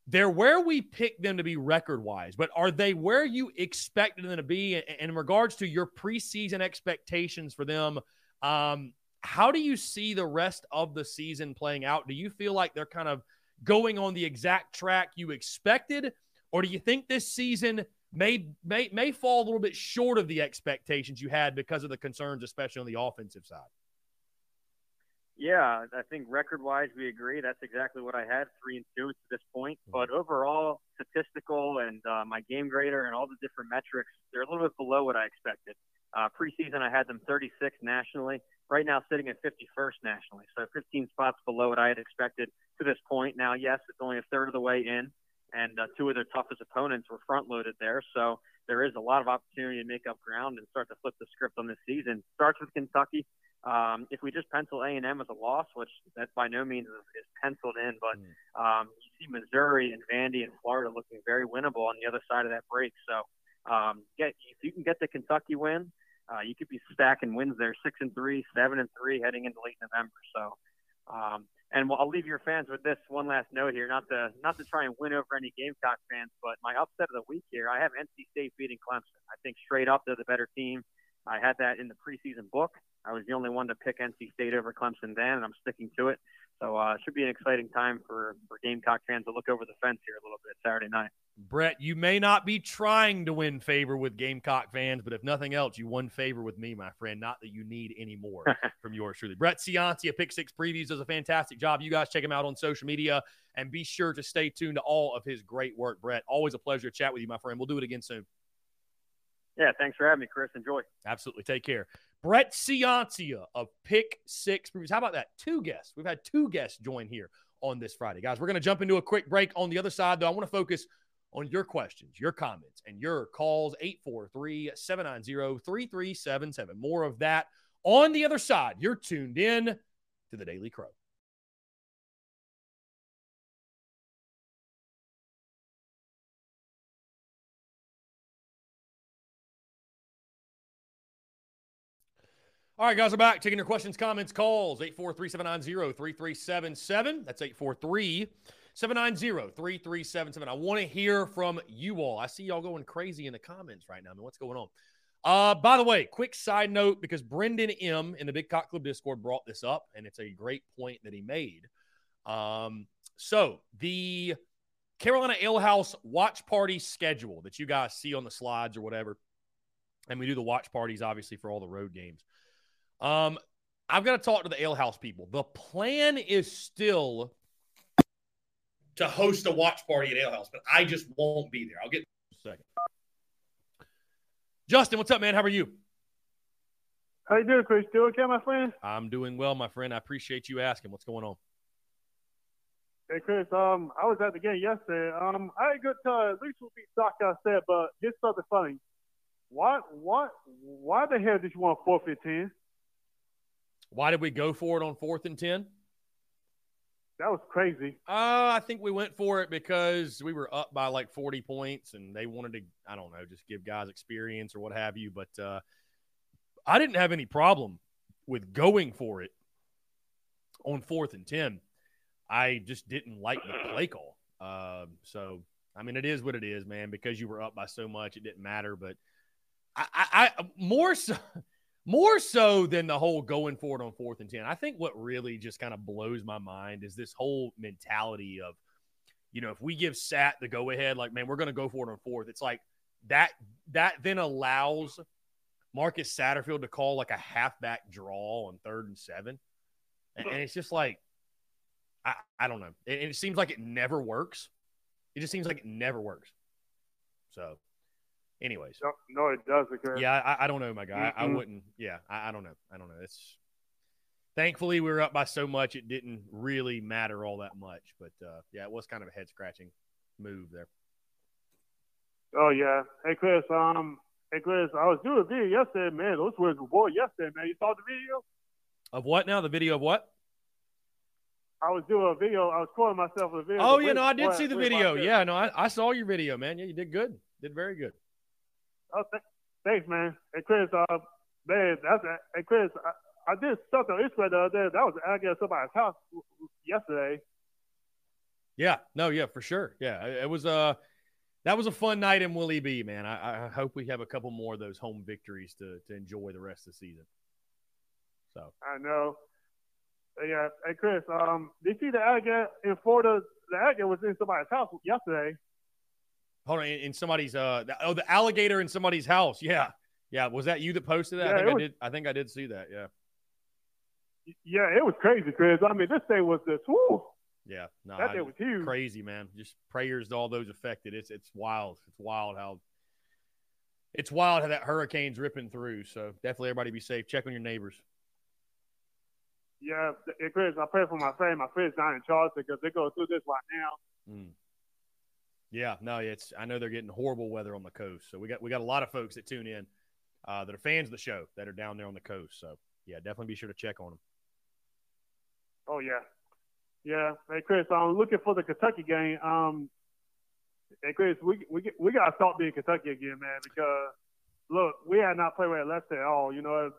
they're where we pick them to be record wise, but are they where you expected them to be? In regards to your preseason expectations for them, um, how do you see the rest of the season playing out? Do you feel like they're kind of going on the exact track you expected? Or do you think this season may may may fall a little bit short of the expectations you had because of the concerns, especially on the offensive side? Yeah, I think record wise, we agree. That's exactly what I had, three and two to this point. But overall, statistical and uh, my game grader and all the different metrics, they're a little bit below what I expected. Uh, preseason, I had them 36 nationally. Right now, sitting at 51st nationally, so 15 spots below what I had expected to this point. Now, yes, it's only a third of the way in, and uh, two of their toughest opponents were front loaded there. So there is a lot of opportunity to make up ground and start to flip the script on this season. Starts with Kentucky. Um, if we just pencil A and M as a loss, which that by no means is, is penciled in, but mm. um, you see Missouri and Vandy and Florida looking very winnable on the other side of that break. So um, get if you can get the Kentucky win, uh, you could be stacking wins there, six and three, seven and three, heading into late November. So um, and I'll leave your fans with this one last note here, not to not to try and win over any Gamecock fans, but my upset of the week here, I have NC State beating Clemson. I think straight up they're the better team. I had that in the preseason book. I was the only one to pick NC State over Clemson then, and I'm sticking to it. So uh, it should be an exciting time for, for Gamecock fans to look over the fence here a little bit Saturday night. Brett, you may not be trying to win favor with Gamecock fans, but if nothing else, you won favor with me, my friend. Not that you need any more from yours truly. Brett Ciancia, Pick Six Previews, does a fantastic job. You guys check him out on social media and be sure to stay tuned to all of his great work. Brett, always a pleasure to chat with you, my friend. We'll do it again soon. Yeah, thanks for having me, Chris. Enjoy. Absolutely. Take care. Brett Ciancia of Pick Six Previews. How about that? Two guests. We've had two guests join here on this Friday. Guys, we're going to jump into a quick break. On the other side, though, I want to focus on your questions, your comments, and your calls 843 790 3377. More of that on the other side. You're tuned in to the Daily Crow. All right, guys, we're back. Taking your questions, comments, calls. 843-790-3377. That's 843-790-3377. I want to hear from you all. I see y'all going crazy in the comments right now. I mean, what's going on? Uh, by the way, quick side note, because Brendan M in the Big Cock Club Discord brought this up, and it's a great point that he made. Um, so the Carolina Ale House watch party schedule that you guys see on the slides or whatever, and we do the watch parties obviously for all the road games. Um, I've got to talk to the Ale House people. The plan is still to host a watch party at Ale House, but I just won't be there. I'll get a second. Justin, what's up, man? How are you? How you doing, Chris? Doing okay, my friend? I'm doing well, my friend. I appreciate you asking. What's going on? Hey, Chris. Um, I was at the game yesterday. Um, I had a good time. At least we beat Sock, I said, but here's something funny. Why, why, why the hell did you want fourth and ten? Why did we go for it on fourth and 10? That was crazy. Uh, I think we went for it because we were up by like 40 points and they wanted to, I don't know, just give guys experience or what have you. But uh, I didn't have any problem with going for it on fourth and 10. I just didn't like the play call. Uh, so, I mean, it is what it is, man. Because you were up by so much, it didn't matter. But I, I, I more so more so than the whole going for it on fourth and 10. I think what really just kind of blows my mind is this whole mentality of, you know, if we give Sat the go ahead, like, man, we're going to go for it on fourth, it's like that, that then allows Marcus Satterfield to call like a halfback draw on third and seven. And, and it's just like, I, I don't know. It, it seems like it never works. It just seems like it never works. So anyways. No, no it doesn't. Yeah, I, I, don't know, my guy. Mm-hmm. I, I, wouldn't. Yeah, I, I, don't know. I don't know. It's thankfully we were up by so much it didn't really matter all that much. But uh, yeah, it was kind of a head scratching move there. Oh yeah. Hey Chris, um, hey Chris, I was doing a video yesterday, man. Those were boy yesterday, man. You saw the video? Of what now? The video of what? I was doing a video. I was calling myself a video. Oh, yeah, no, I did see the video. Yeah, no, I, I saw your video, man. Yeah, you did good. Did very good. Oh, th- thanks, man. Hey, Chris, uh, man, that's hey, Chris. I, I did something on Instagram the other day. That was I guess somebody's house yesterday. Yeah, no, yeah, for sure. Yeah, it was a uh, that was a fun night in Willie B. Man, I, I hope we have a couple more of those home victories to to enjoy the rest of the season. So I know. Yeah, hey Chris, um, did you see the alligator in Florida? The alligator was in somebody's house yesterday. Hold on, in, somebody's uh oh the alligator in somebody's house. Yeah. Yeah. Was that you that posted that? Yeah, I think was, I did I think I did see that, yeah. Yeah, it was crazy, Chris. I mean, this thing was just whoo. Yeah, no, that thing was huge. Crazy, man. Just prayers to all those affected. It's it's wild. It's wild how it's wild how that hurricane's ripping through. So definitely everybody be safe. Check on your neighbors. Yeah, Chris, I pray for my friend, my friends down in Charleston because they go through this right now. Mm. Yeah, no, it's I know they're getting horrible weather on the coast, so we got we got a lot of folks that tune in uh, that are fans of the show that are down there on the coast. So yeah, definitely be sure to check on them. Oh yeah, yeah. Hey Chris, I'm looking for the Kentucky game. Um, hey Chris, we we we got to start being Kentucky again, man, because look, we had not played with Leicester at all. You know,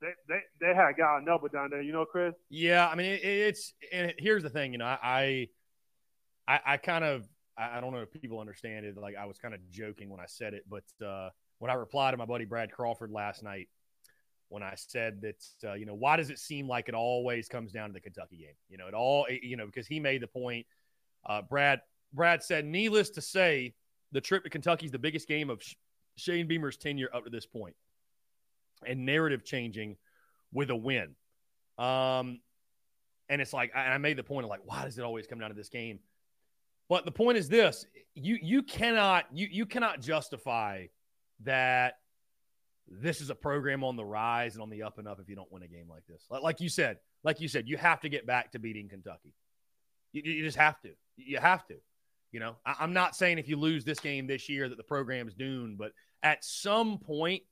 they they they had got number down there. You know, Chris. Yeah, I mean it, it's and here's the thing. You know, I I, I kind of I, I, don't know if people understand it. Like I was kind of joking when I said it, but uh, when I replied to my buddy Brad Crawford last night, when I said that, uh, you know, why does it seem like it always comes down to the Kentucky game? You know, it all, you know, because he made the point. Uh, Brad Brad said, needless to say, the trip to Kentucky is the biggest game of Shane Beamer's tenure up to this point, and narrative changing with a win. Um, and it's like I, I made the point of like, why does it always come down to this game? But the point is this: you you cannot you you cannot justify that this is a program on the rise and on the up and up if you don't win a game like this. Like, like you said, like you said, you have to get back to beating Kentucky. You, you just have to. You have to. You know, I, I'm not saying if you lose this game this year that the program's doomed, but at some point,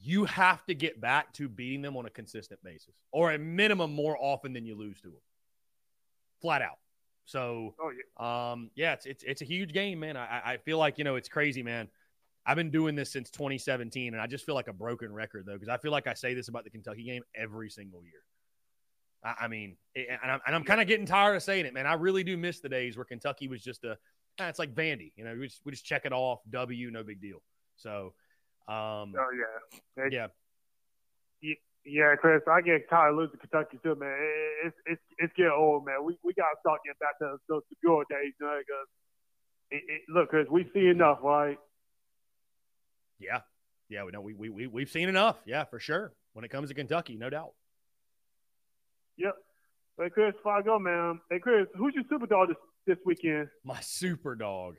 you have to get back to beating them on a consistent basis, or a minimum more often than you lose to them. Flat out. So, Oh yeah. um, yeah, it's it's it's a huge game, man. I I feel like you know it's crazy, man. I've been doing this since 2017, and I just feel like a broken record though, because I feel like I say this about the Kentucky game every single year. I, I mean, it- and I'm, and I'm kind of getting tired of saying it, man. I really do miss the days where Kentucky was just a, eh, it's like Vandy, you know, we just, we just check it off, W, no big deal. So, um, Oh yeah. Hey, yeah, Yeah, Chris, I get tired of losing Kentucky too, man. It's it's it's getting old, man. We we gotta start getting back to those pure days, you know, because it, it, look, Chris, we see enough, right? yeah, yeah. We know we we we we've seen enough, yeah, for sure. When it comes to Kentucky, no doubt. Yep. Hey, Chris, before I go, man. Hey, Chris, who's your super dog this this weekend? My super dog,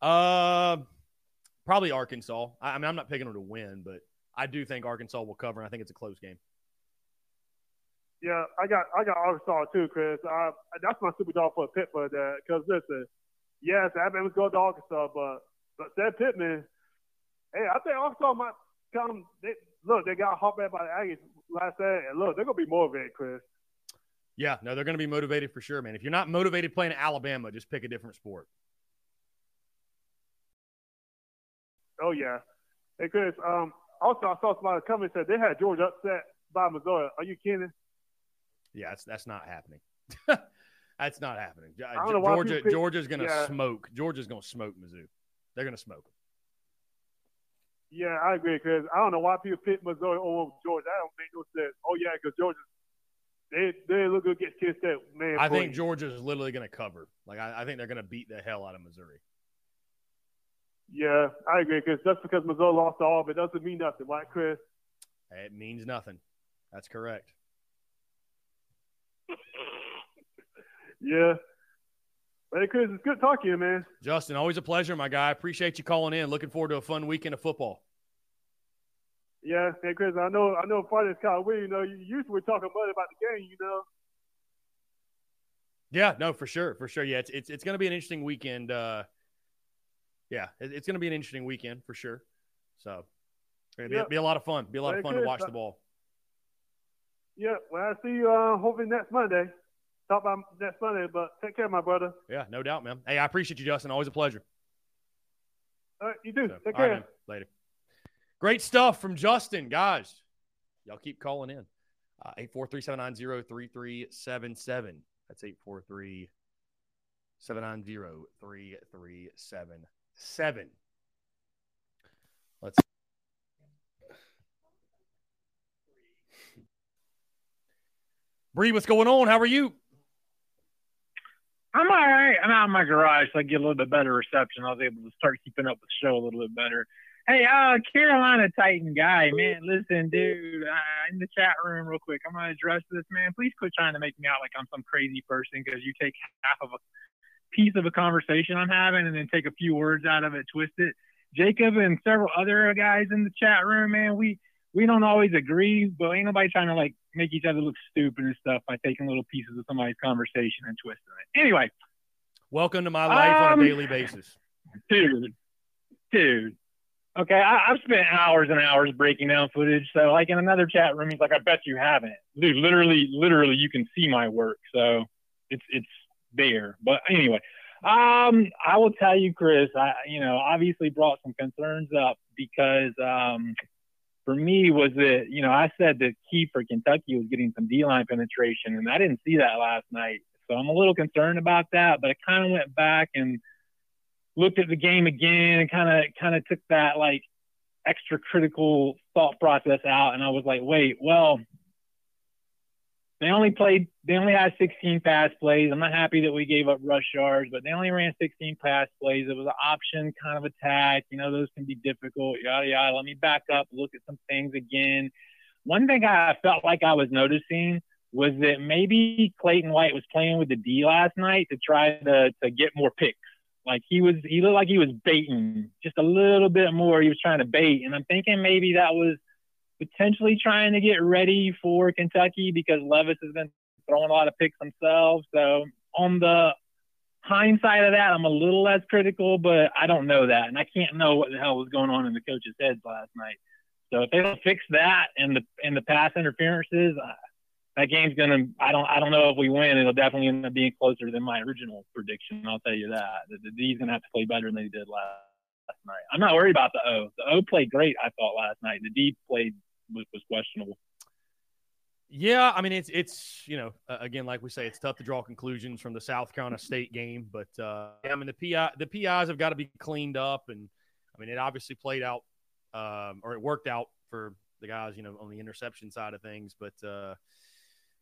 uh, probably Arkansas. I, I mean, I'm not picking them to win, but I do think Arkansas will cover, and I think it's a close game. Yeah, I got I got Arkansas too, Chris. Uh, that's my super dog for a pit for that. Because listen, yes, Alabama's go to Arkansas, but but that Pittman, hey, I think Arkansas might come. They, look, they got hot back by the Aggies last night, and look, they're gonna be motivated, Chris. Yeah, no, they're going to be motivated for sure, man. If you're not motivated playing Alabama, just pick a different sport. Oh yeah. Hey Chris, um, also I saw somebody coming and said they had Georgia upset by Missouri. Are you kidding? Yeah, that's that's not happening. that's not happening. Ge- don't know Georgia pick- Georgia's going to yeah. smoke. Georgia's going to smoke Mizzou. They're going to smoke. Yeah, I agree, Chris. I don't know why people pick Missouri over Georgia. I don't make no sense. Oh yeah, because Georgia, they they look good against Kent State. Man, I think please. Georgia's literally going to cover. Like I, I think they're going to beat the hell out of Missouri. Yeah, I agree, Because Just because Missouri lost to Auburn doesn't mean nothing, right, Chris? It means nothing. That's correct. Yeah. Hey, Chris, it's good talking to you, man. Justin, always a pleasure, my guy. Appreciate you calling in. Looking forward to a fun weekend of football. Yeah, hey, Chris, I know, I know, part of this kind of weird. You know, you usually we're talking about about the game, you know. Yeah, no, for sure, for sure. Yeah, it's it's, it's going to be an interesting weekend. Uh, yeah, it's going to be an interesting weekend for sure. So, it'll be, Yep. be a lot of fun. Be a lot of fun to watch the ball. Yeah, well, I see you uh, hopefully next Monday. Talk about next Monday, but take care, my brother. Yeah, no doubt, man. Hey, I appreciate you, Justin. Always a pleasure. All right, you too. So, take right, care. Later. Great stuff from Justin, guys. Y'all keep calling in. Uh, 843-790-3377. That's 843-790-3377. Let's Bree, what's going on? How are you? I'm all right. I'm out in my garage, so I get a little bit better reception. I was able to start keeping up with the show a little bit better. Hey, uh, Carolina Titan guy, man, listen, dude, uh, in the chat room, real quick, I'm gonna address this, man. Please quit trying to make me out like I'm some crazy person because you take half of a piece of a conversation I'm having and then take a few words out of it, twist it. Jacob and several other guys in the chat room, man, we we don't always agree, but ain't nobody trying to like make each other look stupid and stuff by taking little pieces of somebody's conversation and twisting it. Anyway, Welcome to my life on Um, a daily basis. dude, dude. Okay, I, I've spent hours and hours breaking down footage. So, like in another chat room, he's like, "I bet you haven't, dude. Literally, literally, you can see my work. So it's it's there." But anyway, um, I will tell you, Chris. I you know obviously brought some concerns up because um, for me was that you know I said the key for Kentucky was getting some D line penetration, and I didn't see that last night. So I'm a little concerned about that. But I kind of went back and looked at the game again and kind of kind of took that like extra critical thought process out and I was like, wait, well, they only played they only had 16 pass plays. I'm not happy that we gave up rush yards, but they only ran 16 pass plays. It was an option kind of attack. You know, those can be difficult, yada yada. Let me back up, look at some things again. One thing I felt like I was noticing was that maybe Clayton White was playing with the D last night to try to to get more picks. Like he was, he looked like he was baiting just a little bit more. He was trying to bait, and I'm thinking maybe that was potentially trying to get ready for Kentucky because Levis has been throwing a lot of picks themselves. So on the hindsight of that, I'm a little less critical, but I don't know that, and I can't know what the hell was going on in the coaches' heads last night. So if they don't fix that and the and the pass interferences, uh, that game's gonna. I don't. I don't know if we win. It'll definitely end up being closer than my original prediction. I'll tell you that. The, the D's gonna have to play better than they did last, last night. I'm not worried about the O. The O played great. I thought last night. The D played was, was questionable. Yeah, I mean it's it's you know again like we say it's tough to draw conclusions from the South Carolina State game, but uh, I mean the PI the PIs have got to be cleaned up, and I mean it obviously played out um, or it worked out for the guys you know on the interception side of things, but uh,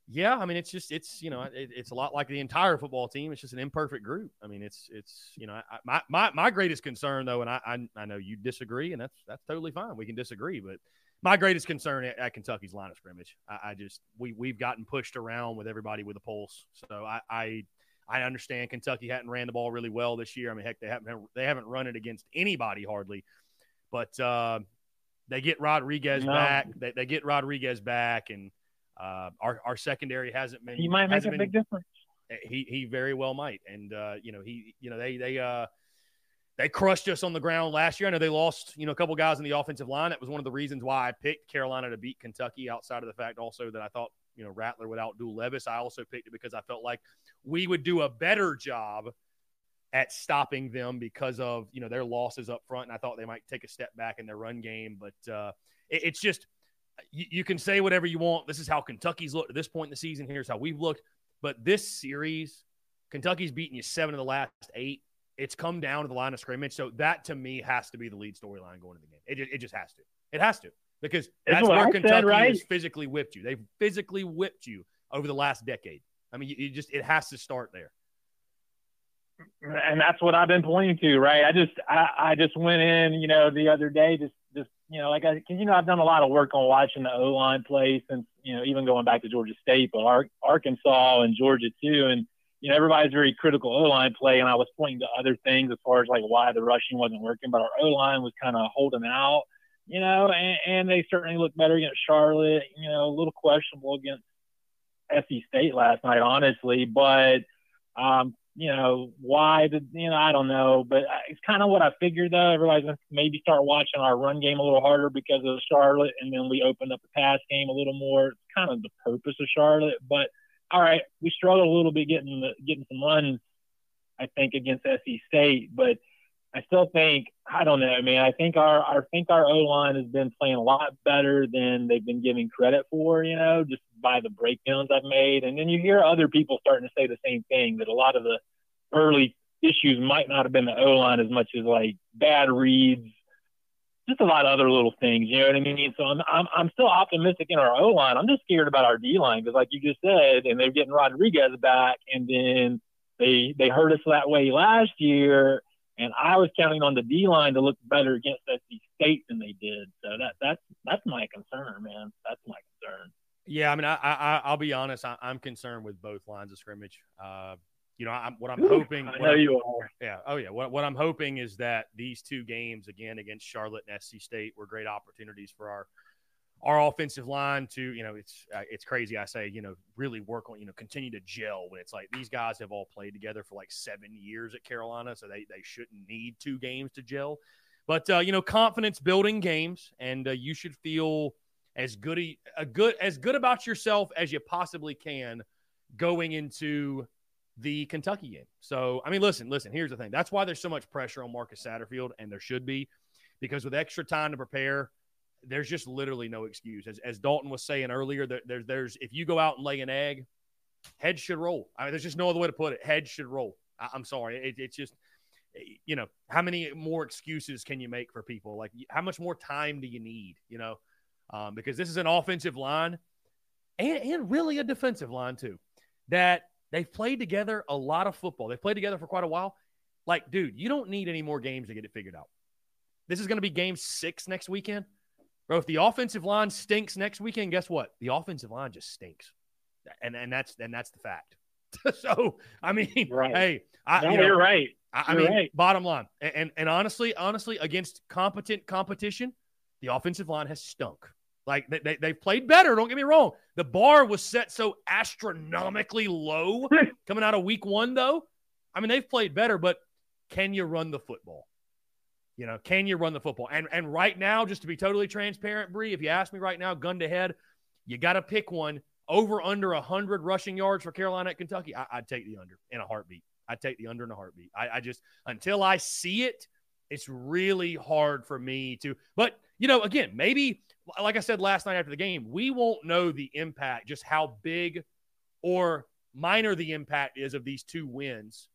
yeah, I mean it's just it's you know it, it's a lot like the entire football team. It's just an imperfect group. I mean it's it's you know I, my my my greatest concern though, and I, I I know you disagree, and that's that's totally fine. We can disagree, but my greatest concern at, at, Kentucky's line of scrimmage. I, I, just we we've gotten pushed around with everybody with a pulse. So I, I I understand Kentucky hadn't ran the ball really well this year. I mean, heck, they haven't they haven't run it against anybody hardly. But uh, they get Rodriguez no. back. They, they get Rodriguez back, and uh, our our secondary hasn't been. He might make a been, big difference. He he very well might, and uh, you know he you know they they uh they crushed us on the ground last year. I know they lost, you know, a couple guys in the offensive line. That was one of the reasons why I picked Carolina to beat Kentucky. Outside of the fact, also that I thought, you know, Rattler without Dual Levis, I also picked it because I felt like we would do a better job at stopping them because of you know their losses up front, and I thought they might take a step back in their run game. But uh, it, it's just you, you can say whatever you want. This is how Kentucky's looked at this point in the season. Here's how we've looked. But this series, Kentucky's beaten you seven of the last eight it's come down to the line of scrimmage. So that to me has to be the lead storyline going into the game. It just, it just has to. It has to because that's, where I Kentucky said, right? has physically whipped you. They've physically whipped you over the last decade. I mean, you, you just it has to start there. And that's what I've been pointing to, right? I just I, I just went in, you know, the other day, just just you know, like I, cause, you know, I've done a lot of work on watching the O line play since you know, even going back to Georgia State, but Arkansas and Georgia too, and you know, everybody's very critical O line play, and I was pointing to other things as far as like why the rushing wasn't working, but our O line was kind of holding out, you know, and, and they certainly looked better against Charlotte, you know, a little questionable against SC State last night, honestly, but, um, you know, why did, you know, I don't know, but it's kind of what I figured though. Everybody's going to maybe start watching our run game a little harder because of Charlotte, and then we opened up the pass game a little more. It's kind of the purpose of Charlotte, but all right, we struggled a little bit getting the, getting some runs, I think, against SC State, but I still think I don't know, man. I think our I think our O line has been playing a lot better than they've been giving credit for, you know, just by the breakdowns I've made. And then you hear other people starting to say the same thing that a lot of the early issues might not have been the O line as much as like bad reads, just a lot of other little things. You know what I mean? So I'm I'm, I'm still optimistic in our O line. I'm just scared about our D line because, like you just said, and they're getting Rodriguez back, and then they they hurt us that way last year. And I was counting on the D line to look better against SC State than they did. So that that's that's my concern, man. That's my concern. Yeah, I mean, I, I I'll be honest. I, am concerned with both lines of scrimmage. Uh, you know, I'm, what I'm hoping. I know you are. Yeah. Oh, yeah. What, what I'm hoping is that these two games, again, against Charlotte and SC State, were great opportunities for our our offensive line to, you know, it's uh, it's crazy. I say, you know, really work on, you know, continue to gel when it's like these guys have all played together for like seven years at Carolina, so they they shouldn't need two games to gel. But uh, you know, confidence building games, and uh, you should feel as good a, a good as good about yourself as you possibly can going into the Kentucky game. So, I mean, listen, listen, here's the thing. That's why there's so much pressure on Marcus Satterfield, and there should be, because with extra time to prepare, there's just literally no excuse. As, as Dalton was saying earlier, there, there's, there's, if you go out and lay an egg, heads should roll. I mean, there's just no other way to put it. Heads should roll. I, am sorry. It, it's just, you know, how many more excuses can you make for people? Like, how much more time do you need, you know? Um, because this is an offensive line and, and really a defensive line, too, that They've played together a lot of football. They've played together for quite a while. Like, dude, you don't need any more games to get it figured out. This is going to be game six next weekend. Bro, if the offensive line stinks next weekend, guess what? The offensive line just stinks. And and that's and that's the fact. so I mean, right. hey, I, no, you you're right. I, I mean, right. bottom line, and, and and honestly, honestly, against competent competition, the offensive line has stunk. Like they, they, they've played better. Don't get me wrong. The bar was set so astronomically low coming out of week one, though. I mean, they've played better, but can you run the football? You know, can you run the football? And and right now, just to be totally transparent, Bree, if you ask me right now, gun to head, you got to pick one over under hundred rushing yards for Carolina at Kentucky. I, would take the under in a heartbeat. I'd take the under in a heartbeat. I, I just until I see it, it's really hard for me to. But you know, again, maybe like I said last night after the game, we won't know the impact, just how big or minor the impact is of these two wins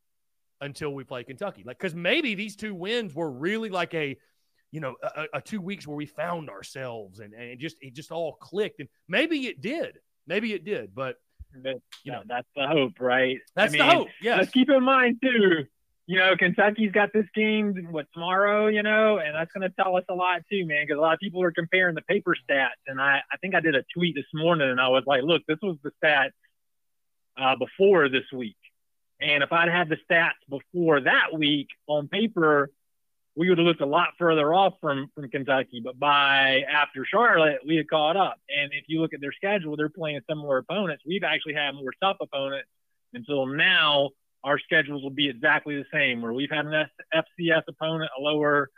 until we play Kentucky. Like, because maybe these two wins were really like a, you know, a, a, two weeks where we found ourselves and, and it just it just all clicked. And maybe it did. Maybe it did. But you know, that's the hope, right? That's I mean, the hope. Yeah. Let's keep in mind too. You know, Kentucky's got this game what tomorrow, you know, and that's going to tell us a lot too, man. Because a lot of people are comparing the paper stats, and I, I think I did a tweet this morning, and I was like, look, this was the stats uh, before this week, and if I'd had the stats before that week on paper, we would have looked a lot further off from from Kentucky. But by after Charlotte, we had caught up. And if you look at their schedule, they're playing similar opponents. We've actually had more tough opponents until now. Our schedules will be exactly the same, where we've had an FCS opponent, a lower,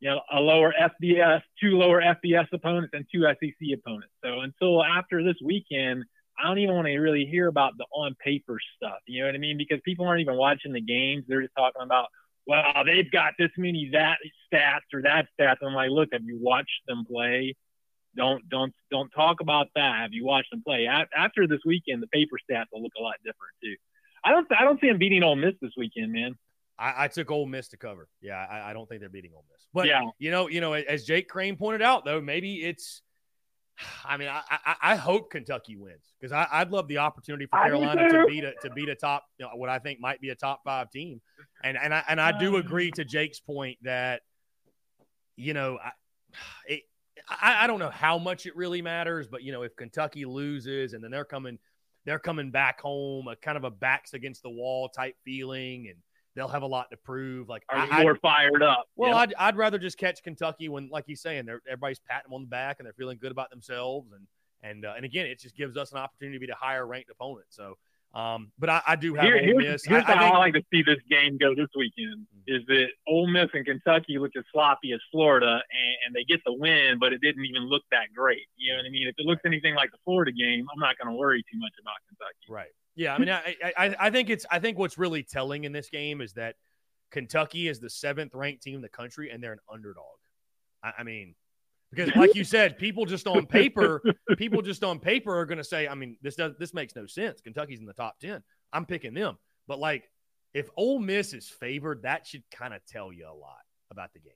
you know, a lower FBS, two lower FBS opponents, and two SEC opponents. So until after this weekend, I don't even want to really hear about the on paper stuff. You know what I mean? Because people aren't even watching the games; they're just talking about, well, they've got this many that stats or that stats. I'm like, look, have you watched them play? Don't don't don't talk about that. Have you watched them play? After this weekend, the paper stats will look a lot different too. I don't I don't see them beating Ole Miss this weekend, man. I, I took Ole Miss to cover. Yeah, I, I, don't think they're beating Ole Miss. But yeah. you know, you know, as Jake Crain pointed out, though, maybe it's I mean, I, I, I hope Kentucky wins because I'd love the opportunity for Carolina to beat a to beat a top, you know, what I think might be a top five team, and and I and I do um. agree to Jake's point that, you know, I, it, I, I don't know how much it really matters, but you know, if Kentucky loses and then they're coming, they're coming back home, a kind of a backs against the wall type feeling, and they'll have a lot to prove. Like, are I, more fired up? Well, I'd, I'd rather just catch Kentucky when, like he's saying, they're everybody's patting them on the back and they're feeling good about themselves, and and uh, and again, it just gives us an opportunity to be a higher ranked opponent. So, um, but I, I do have Here, Ole here's, Miss. Here's I, how I, think, I like to see this game go this weekend: mm-hmm. is that Ole Miss and Kentucky look as sloppy as Florida, and, and they get the win, but it didn't even look that great. You know what I mean? If it looks anything like the Florida game, I'm not going to worry too much about Kentucky. Right. Yeah. I mean, I, I I think it's I think what's really telling in this game is that Kentucky is the seventh ranked team in the country, and they're an underdog. I, I mean, because like you said, people just on paper, people just on paper are going to say, I mean, this does this makes no sense. Kentucky's in the top ten. I'm picking them, but like if Ole Miss is favored, that should kind of tell you a lot about the game,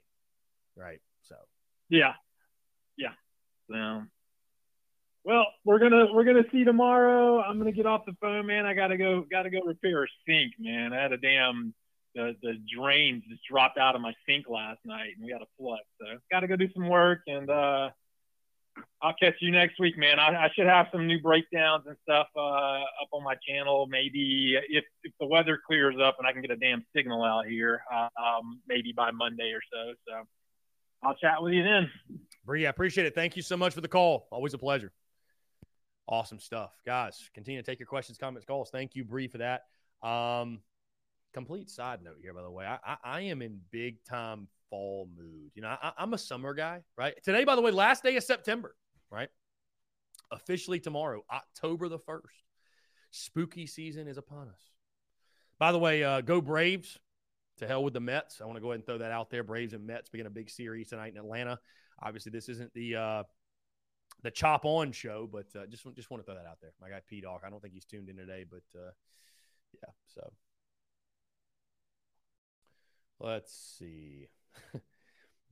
right? So, yeah, yeah. So, well, we're gonna we're gonna see tomorrow. I'm gonna get off the phone, man. I gotta go gotta go repair a sink, man. I had a damn the the drains just dropped out of my sink last night, and we had a flood. So got to go do some work, and uh, I'll catch you next week, man. I, I should have some new breakdowns and stuff uh, up on my channel. Maybe if if the weather clears up and I can get a damn signal out here, uh, um, maybe by Monday or so. So I'll chat with you then. Bree, I appreciate it. Thank you so much for the call. Always a pleasure. Awesome stuff, guys. Continue to take your questions, comments, calls. Thank you, Bree, for that. Um, complete side note here, by the way, I, I, I am in big time fall mood. You know, I, I'm a summer guy, right? Today, by the way, last day of September, right? Officially tomorrow, October the 1st. Spooky season is upon us. By the way, uh, go Braves. To hell with the Mets. I want to go ahead and throw that out there. Braves and Mets begin a big series tonight in Atlanta. Obviously, this isn't the uh, the chop on show, but uh, just just want to throw that out there. My guy P Dog. I don't think he's tuned in today, but uh, yeah. So Let's see.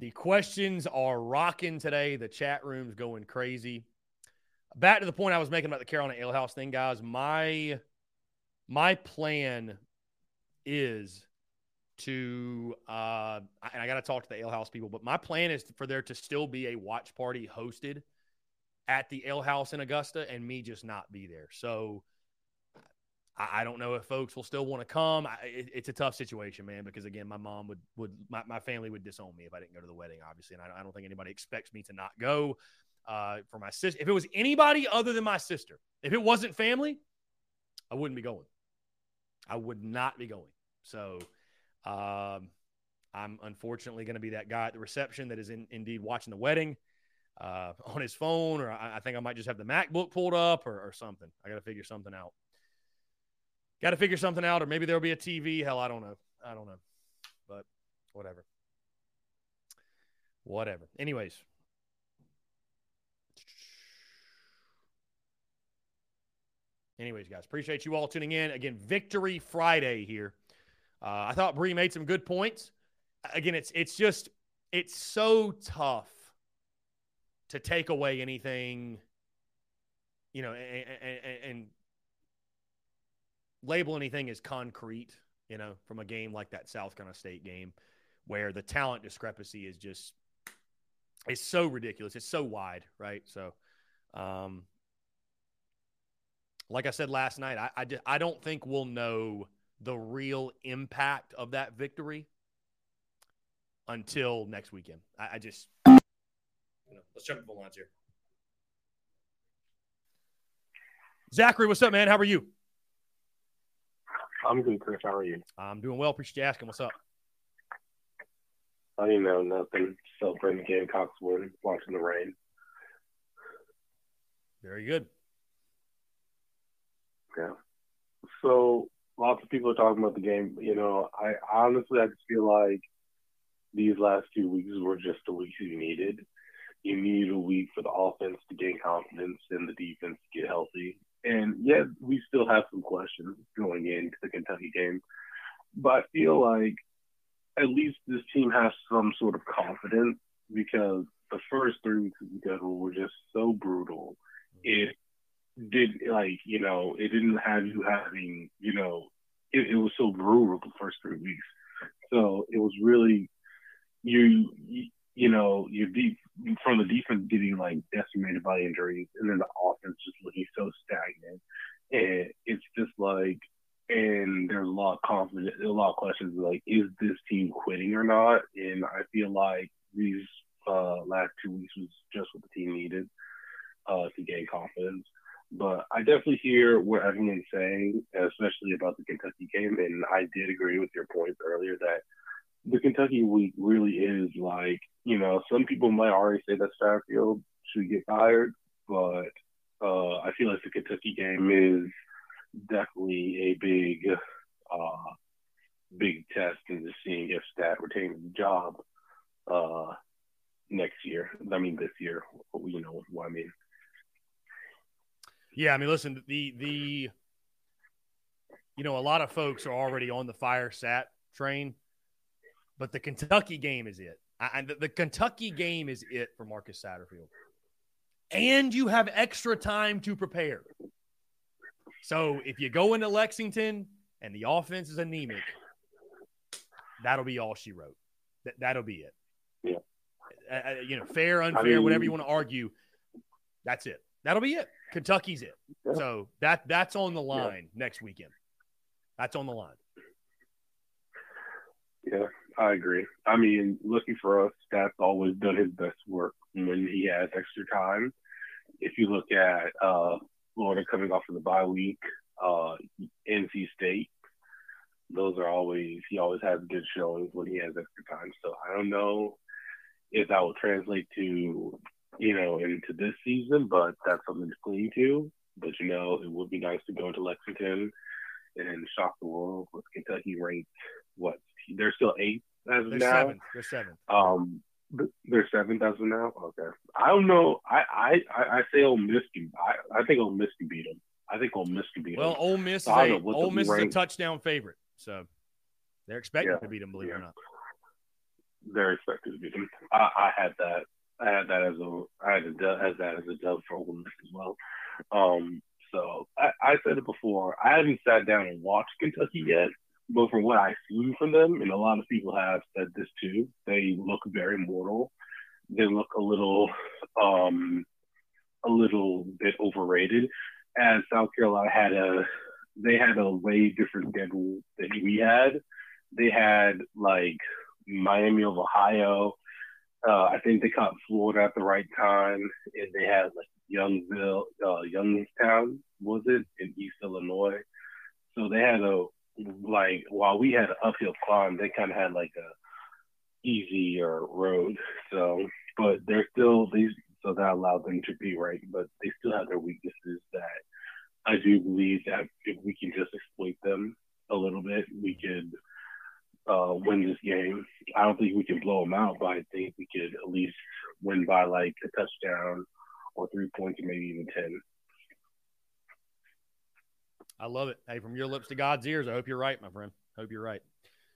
the questions are rocking today. The chat room's going crazy. Back to the point I was making about the Carolina Ale House thing, guys. My my plan is to uh and I got to talk to the Ale House people, but my plan is for there to still be a watch party hosted at the Ale House in Augusta and me just not be there. So I, I don't know if folks will still want to come. I, it, it's a tough situation, man, because again, my mom would would my, my family would disown me if I didn't go to the wedding, obviously, and I, I don't think anybody expects me to not go. Uh, for my sister, if it was anybody other than my sister, if it wasn't family, I wouldn't be going. I would not be going. So, um, I'm unfortunately going to be that guy at the reception that is in, indeed watching the wedding uh, on his phone, or I, I, think I might just have the MacBook pulled up or, or something. I got to figure something out. Got to figure something out, or maybe there'll be a TV. Hell, I don't know. I don't know. But whatever. Whatever. Anyways. Anyways, guys, appreciate you all tuning in. Again, Victory Friday here. Uh, I thought Bree made some good points. Again, it's it's just it's so tough to take away anything, you know, and, and, and label anything as concrete, you know, from a game like that South Carolina State game, where the talent discrepancy is just it's so ridiculous. It's so wide, right? So, um, like I said last night, I, I, just, I don't think we'll know the real impact of that victory until next weekend. I, I just, you know, let's jump to the lines here. Zachary, what's up, man? How are you? I'm good, Chris. How are you? I'm doing well. Appreciate you asking. What's up? I didn't know nothing. Celebrating the Gamecocks win, watching the rain. Very good. Yeah. So lots of people are talking about the game. You know, I honestly I just feel like these last two weeks were just the weeks you needed. You needed a week for the offense to gain confidence and the defense to get healthy. And yet we still have some questions going into the Kentucky game. But I feel like at least this team has some sort of confidence because the first three weeks of the schedule were just so brutal. It did like you know it didn't have you having you know it, it was so brutal the first three weeks. So it was really you you know you deep from the defense getting like decimated by injuries and then the offense just looking so stagnant and it's just like and there's a lot of confidence, a lot of questions like, is this team quitting or not? And I feel like these uh, last two weeks was just what the team needed uh, to gain confidence. But I definitely hear what everyone's saying, especially about the Kentucky game, and I did agree with your points earlier that the Kentucky week really is like, you know, some people might already say that Satterfield should get fired, but uh, I feel like the Kentucky game is definitely a big, uh, big test into seeing if Stat retains the job uh, next year. I mean, this year. You know what I mean? Yeah, I mean, listen, the the you know, a lot of folks are already on the fire sat train, but the Kentucky game is it. And the, the Kentucky game is it for Marcus Satterfield. And you have extra time to prepare. So if you go into Lexington and the offense is anemic, that'll be all she wrote. That that'll be it. Yeah. Uh, uh you know, fair, unfair, I mean, whatever you want to argue. That's it. That'll be it. Kentucky's it. Yeah. So that that's on the line yeah. next weekend. That's on the line. Yeah, I agree. I mean, looking for us, Stat's always done his best work when he has extra time. If you look at uh, Florida coming off of the bye week, uh, NC State. Those are always he always has good showings when he has extra time. So I don't know if that will translate to you know into this season, but that's something to cling to. But you know, it would be nice to go into Lexington and shock the world with Kentucky ranked what they're still eighth as of they're now. Seventh. They're seventh. Um, they're seventh as of now. Okay, I don't know. I I I say Ole Miss can. I, I think Ole Miss can beat them. I think Ole Miss can beat them. Well, Ole Miss so is a, Ole Miss is a touchdown favorite, so they're expecting yeah. to beat them. Believe yeah. it or not, they're expected to beat them. I, I had that. I had that as a. I had a, as that as a dub for Ole Miss as well. Um. So I, I said it before. I haven't sat down and watched Kentucky yet, but from what I've seen from them, and a lot of people have said this too, they look very mortal. They look a little, um, a little bit overrated. As South Carolina had a, they had a way different schedule than we had. They had like Miami of Ohio, Uh, I think they caught Florida at the right time, and they had like Youngville, uh, Youngstown, was it in East Illinois? So they had a like while we had an uphill climb, they kind of had like a easier road. So, but they're still these, so that allowed them to be right, but they still have their weaknesses that I do believe that if we can just exploit them a little bit, we could uh, win this game. I don't think we can blow them out, but I think we could at least win by like a touchdown or three points, or maybe even ten. I love it. Hey, from your lips to God's ears. I hope you're right, my friend. Hope you're right.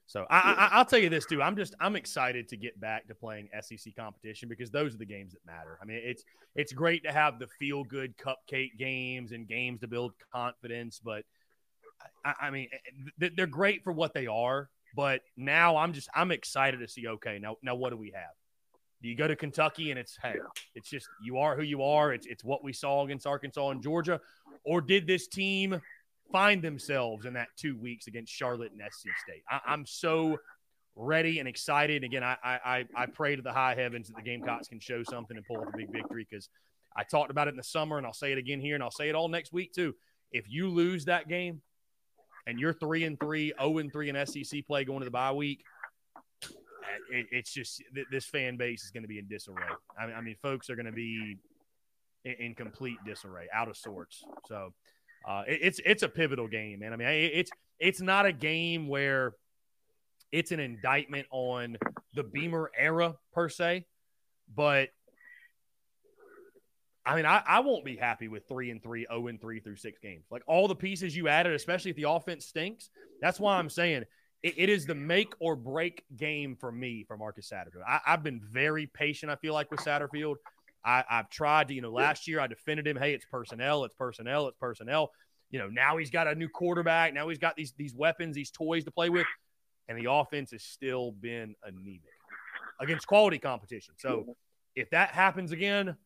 So I, I, will tell you this too. I'm just I'm excited to get back to playing SEC competition because those are the games that matter. I mean, it's it's great to have the feel good cupcake games and games to build confidence, but I, I mean, eh, eh, they're great for what they are. But now I'm just I'm excited to see. Okay, now now what do we have? Do you go to Kentucky and it's hey, it's just you are who you are. It's it's what we saw against Arkansas and Georgia, or did this team find themselves in that two weeks against Charlotte and SC State? I, am so ready and excited. Again, I, I I pray to the high heavens that the Gamecocks can show something and pull off a big victory because I talked about it in the summer and I'll say it again here and I'll say it all next week too. If you lose that game, and you're three and three, zero oh and three in SEC play going to the bye week, eh, it, it's just this fan base is going to be in disarray. I mean, I mean folks are going to be in, complete disarray, out of sorts. So uh, it, it's it's a pivotal game, man. I mean, it's it's not a game where it's an indictment on the Beamer era per se, but I mean, I, I won't be happy with three and three, 0 and three through six games. Like all the pieces you added, especially if the offense stinks. That's why I'm saying it, it is the make or break game for me for Marcus Satterfield. I, have been very patient, I feel like, with Satterfield. I, I've tried to, you know, last year I defended him. Hey, it's personnel, it's personnel, it's personnel. You know, now he's got a new quarterback. Now he's got these these weapons, these toys to play with, and the offense has still been anemic against quality competition. So if that happens again,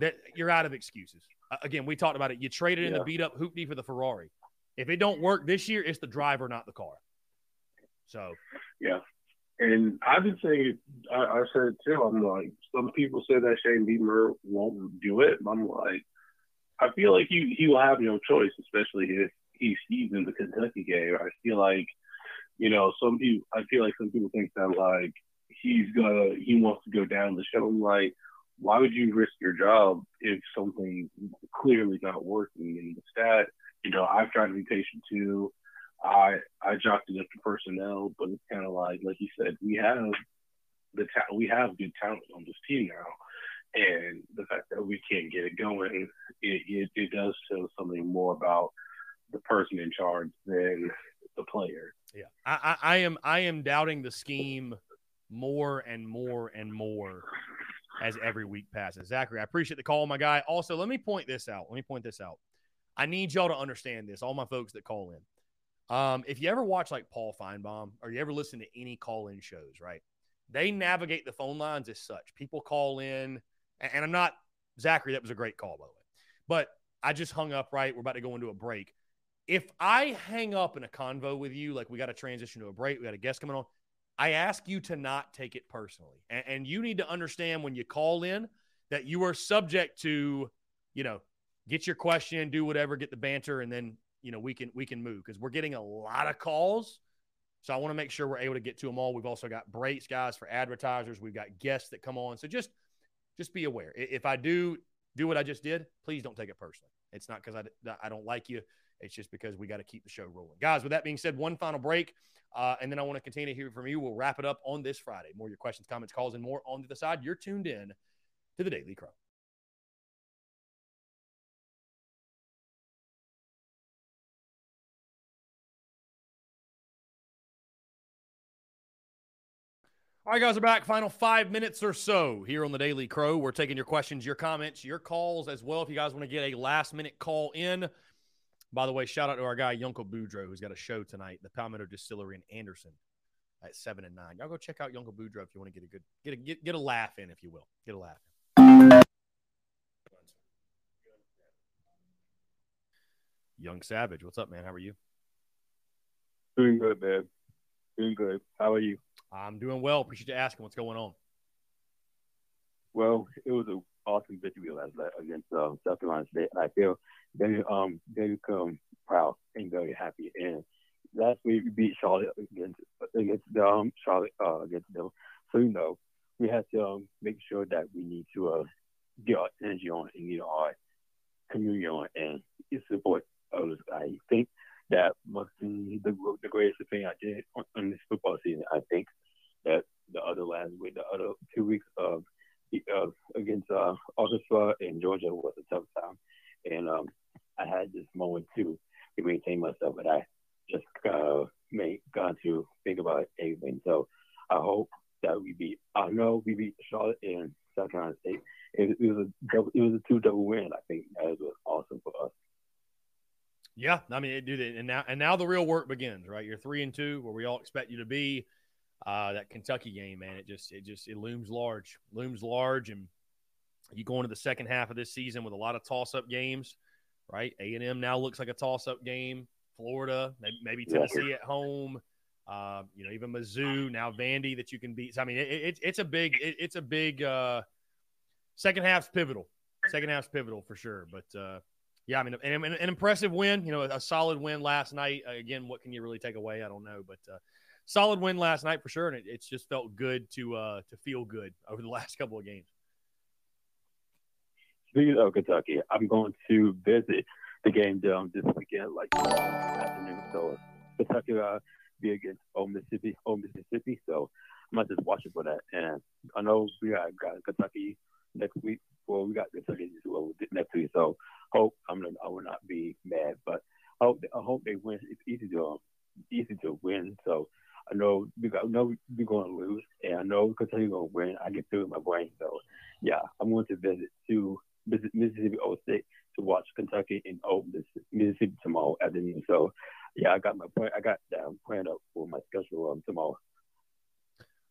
that you're out of excuses. Uh, again, we talked about it. You traded in the beat up hoopty for the Ferrari. If it don't work this year, it's the driver, not the car. So yeah, and I've been saying I, I said it too. I'm like, some people say that Shane Beamer won't do it. I'm like, I feel like he he will have no choice, especially if he's he's in the Kentucky game. I feel like, you know, some people. I feel like some people think that like he's gonna he wants to go down the show. I'm like, why would you risk your job if something clearly not working? And the stat, you know, I've tried to be patient too. I I jocked it up to personnel, but it's kind of like like you said, we have the ta- we have good talent on this team now, and the fact that we can't get it going, it, it, it does show something more about the person in charge than the player. Yeah, I, I, I am I am doubting the scheme more and more and more as every week passes. Zachary, I appreciate the call, my guy. Also, let me point this out. Let me point this out. I need y'all to understand this, all my folks that call in. Um, if you ever watch like Paul Finebaum or you ever listen to any call in shows, right? They navigate the phone lines as such. People call in, and I'm not Zachary, that was a great call, by the way. But I just hung up, right? We're about to go into a break. If I hang up in a convo with you, like we got to transition to a break, we got a guest coming on, I ask you to not take it personally. And, and, you need to understand when you call in that you are subject to, you know, get your question, do whatever, get the banter, and then, you know, we can we can move because we're getting a lot of calls. So I want to make sure we're able to get to them all. We've also got breaks, guys, for advertisers. We've got guests that come on. So just just be aware. If I do do what I just did, please don't take it personally. It's not because I, I don't like you. It's just because we got to keep the show rolling. Guys, with that being said, one final break. Uh, and then I want to continue to hear from you. We'll wrap it up on this Friday. More your questions, comments, calls, and more on the other side. You're tuned in to the Daily Crow. All right, guys, we're back. Final five minutes or so here on the Daily Crow. We're taking your questions, your comments, your calls as well. If you guys want to get a last minute call in, by the way, shout out to our guy Yunkel Boudreaux, who's got a show tonight, the Palmetto Distillery in Anderson at seven and nine. Y'all go check out Yunkel Boudreaux if you want to get a good get a get, get a laugh in, if you will. Get a laugh in. Young Savage, what's up, man? How are you? Doing good, man. Doing good. How are you? I'm doing well. Appreciate you asking what's going on. Well, it was an awesome victory last night against um, South Carolina State. I feel very um very um proud and very happy. And last week we beat Charlotte against against um Charlotte uh, against them. So you know we have to um, make sure that we need to uh, get our energy on and get our community on and support others. I think that must be the the greatest thing I did on, this football season. I think that the other last week, the other two weeks of uh, against uh, Arkansas and Georgia was a tough time, and um, I had this moment to maintain myself, but I just uh, made got to think about everything. So I hope that we beat. I know we beat Charlotte and South Carolina State. It, it was a double, it was a two double win. I think that was awesome for us. Yeah, I mean, dude, and now and now the real work begins, right? You're three and two, where we all expect you to be. Uh, that Kentucky game, man, it just it just it looms large, looms large, and you go into the second half of this season with a lot of toss up games, right? A and M now looks like a toss up game. Florida, maybe, maybe Tennessee yeah. at home. Uh, you know, even Mizzou now Vandy that you can beat. So, I mean, it, it, it's a big it, it's a big uh, second half's pivotal. Second half's pivotal for sure. But uh, yeah, I mean, an, an, impressive win. You know, a solid win last night. Again, what can you really take away? I don't know, but uh, solid win last night for sure, and it, it's just felt good to uh, to feel good over the last couple of games. Speaking of Kentucky, I'm going to visit the game down this weekend, like afternoon. So Kentucky uh, be against Ole Mississippi, Ole Mississippi. So I'm not just watching for that. And I know we got, got Kentucky next week. Well, we got Kentucky next week. So hope I'm gonna, I will not be mad, but I hope I hope they win. It's easy to um, easy to win. So I know we got, know we're going to lose, and I know Kentucky going to win. I get through in my brain. So, yeah, I'm going to visit to visit Mississippi State to watch Kentucky and Old Mississippi tomorrow afternoon. So, yeah, I got my plan. I got that um, planned up for my schedule um, tomorrow.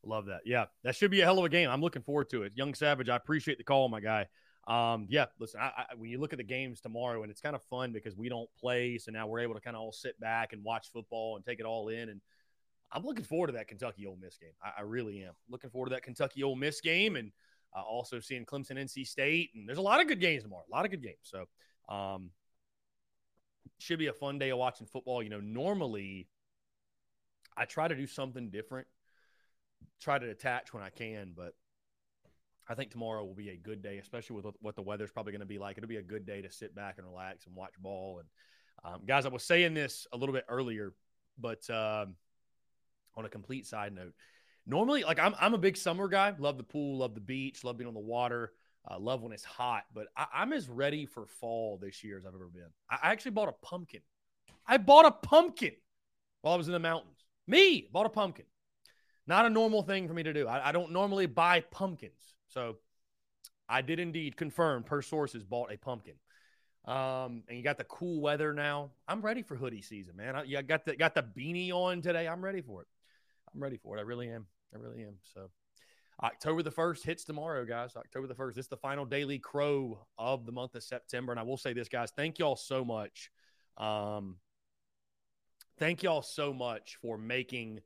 Love that. Yeah, that should be a hell of a game. I'm looking forward to it. Young Savage, I appreciate the call, my guy. Um, yeah, listen, I, I, when you look at the games tomorrow, and it's kind of fun because we don't play, so now we're able to kind of all sit back and watch football and take it all in. And I'm looking forward to that Kentucky Ole Miss game. I, I really am looking forward to that Kentucky Ole Miss game, and uh, also seeing Clemson, NC State, and there's a lot of good games tomorrow. A lot of good games. So, um, should be a fun day of watching football. You know, normally I try to do something different, try to detach when I can, but I think tomorrow will be a good day, especially with what the weather's probably going to be like. It'll be a good day to sit back and relax and watch ball. And um, guys, I was saying this a little bit earlier, but um, on a complete side note, normally, like I'm, I'm a big summer guy. Love the pool, love the beach, love being on the water, uh, love when it's hot. But I, am as ready for fall this year as I've ever been. I, I actually bought a pumpkin. I bought a pumpkin while I was in the mountains. Me bought a pumpkin. Not a normal thing for me to do. I, I don't normally buy pumpkins. So I did indeed confirm per sources bought a pumpkin. Um, and you got the cool weather now. I'm ready for hoodie season, man. I, got the got the beanie on today. I'm ready for it. I'm ready for it. I really am. I really am. So October the 1st hits tomorrow, guys. October the 1st. This is the final daily crow of the month of September. And I will say this, guys. Thank y'all so much. Um, thank y'all so much for making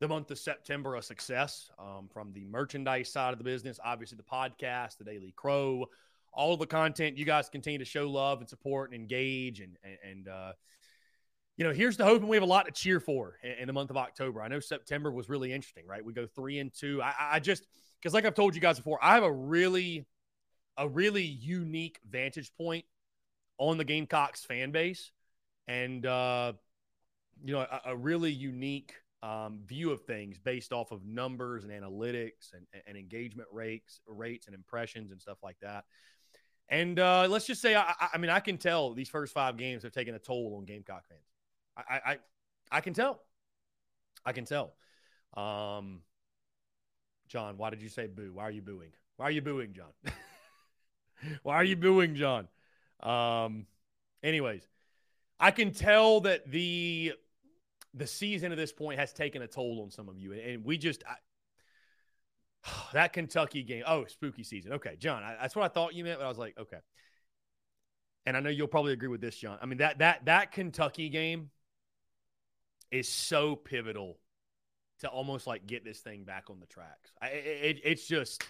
the month of September a success um, from the merchandise side of the business, obviously the podcast, the Daily Crow, all the content. You guys continue to show love and support and engage and and, uh, you know, here's the hope, and we have a lot to cheer for in, in, the month of October. I know September was really interesting, right? We go three and two. I, I just because, like I've told you guys before, I have a really, a really unique vantage point on the Gamecocks fan base, and uh, you know, a, a really unique um, view of things based off of numbers and analytics and, and engagement rates, rates and impressions and stuff like that. And uh, let's just say, I, I mean, I can tell these first five games have taken a toll on Gamecock fans. I, I, I can tell. I can tell. Um, John, why did you say boo? Why are you booing? Why are you booing, John? why are you booing, John? Um, anyways, I can tell that the the season at this point has taken a toll on some of you, and we just I, that Kentucky game. Oh, spooky season. Okay, John, I, that's what I thought you meant, but I was like, okay. And I know you'll probably agree with this, John. I mean that that that Kentucky game is so pivotal to almost like get this thing back on the tracks. I, it, it's just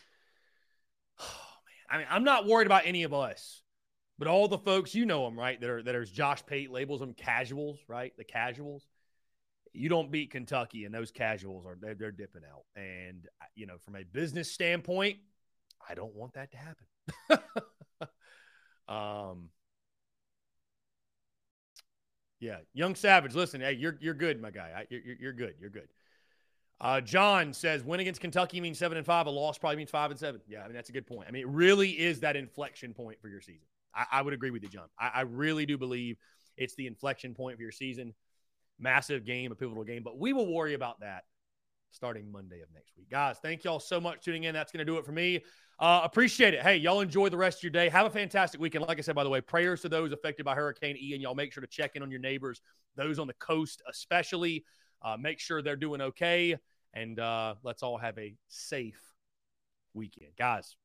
oh man. I mean, I'm not worried about any of us, but all the folks you know them, right? That are that are Josh Pate labels them casuals, right? The casuals. You don't beat Kentucky, and those casuals are they're, they're dipping out. And you know, from a business standpoint, I don't want that to happen. um, yeah, young Savage. Listen, hey, you're you're good, my guy. I, You're you're good. You're good. Uh, John says win against Kentucky means seven and five. A loss probably means five and seven. Yeah, I mean that's a good point. I mean it really is that inflection point for your season. I, I would agree with you, John. I, I, really do believe it's the inflection point for your season. Massive game, a pivotal game, but we will worry about that starting Monday of next week. Guys, thank y'all so much tuning in. That's going to do it for me. Uh, appreciate it. Hey, y'all enjoy the rest of your day. Have a fantastic weekend. Like I said, by the way, prayers to those affected by Hurricane Ian. Y'all make sure to check in on your neighbors, those on the coast especially. Uh, make sure they're doing okay. And uh, let's all have a safe weekend. Guys,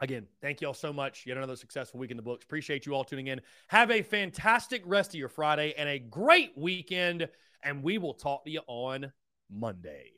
again, thank y'all so much. Yet another successful week in the books. Appreciate you all tuning in. Have a fantastic rest of your Friday and a great weekend. And we will talk to you on Monday.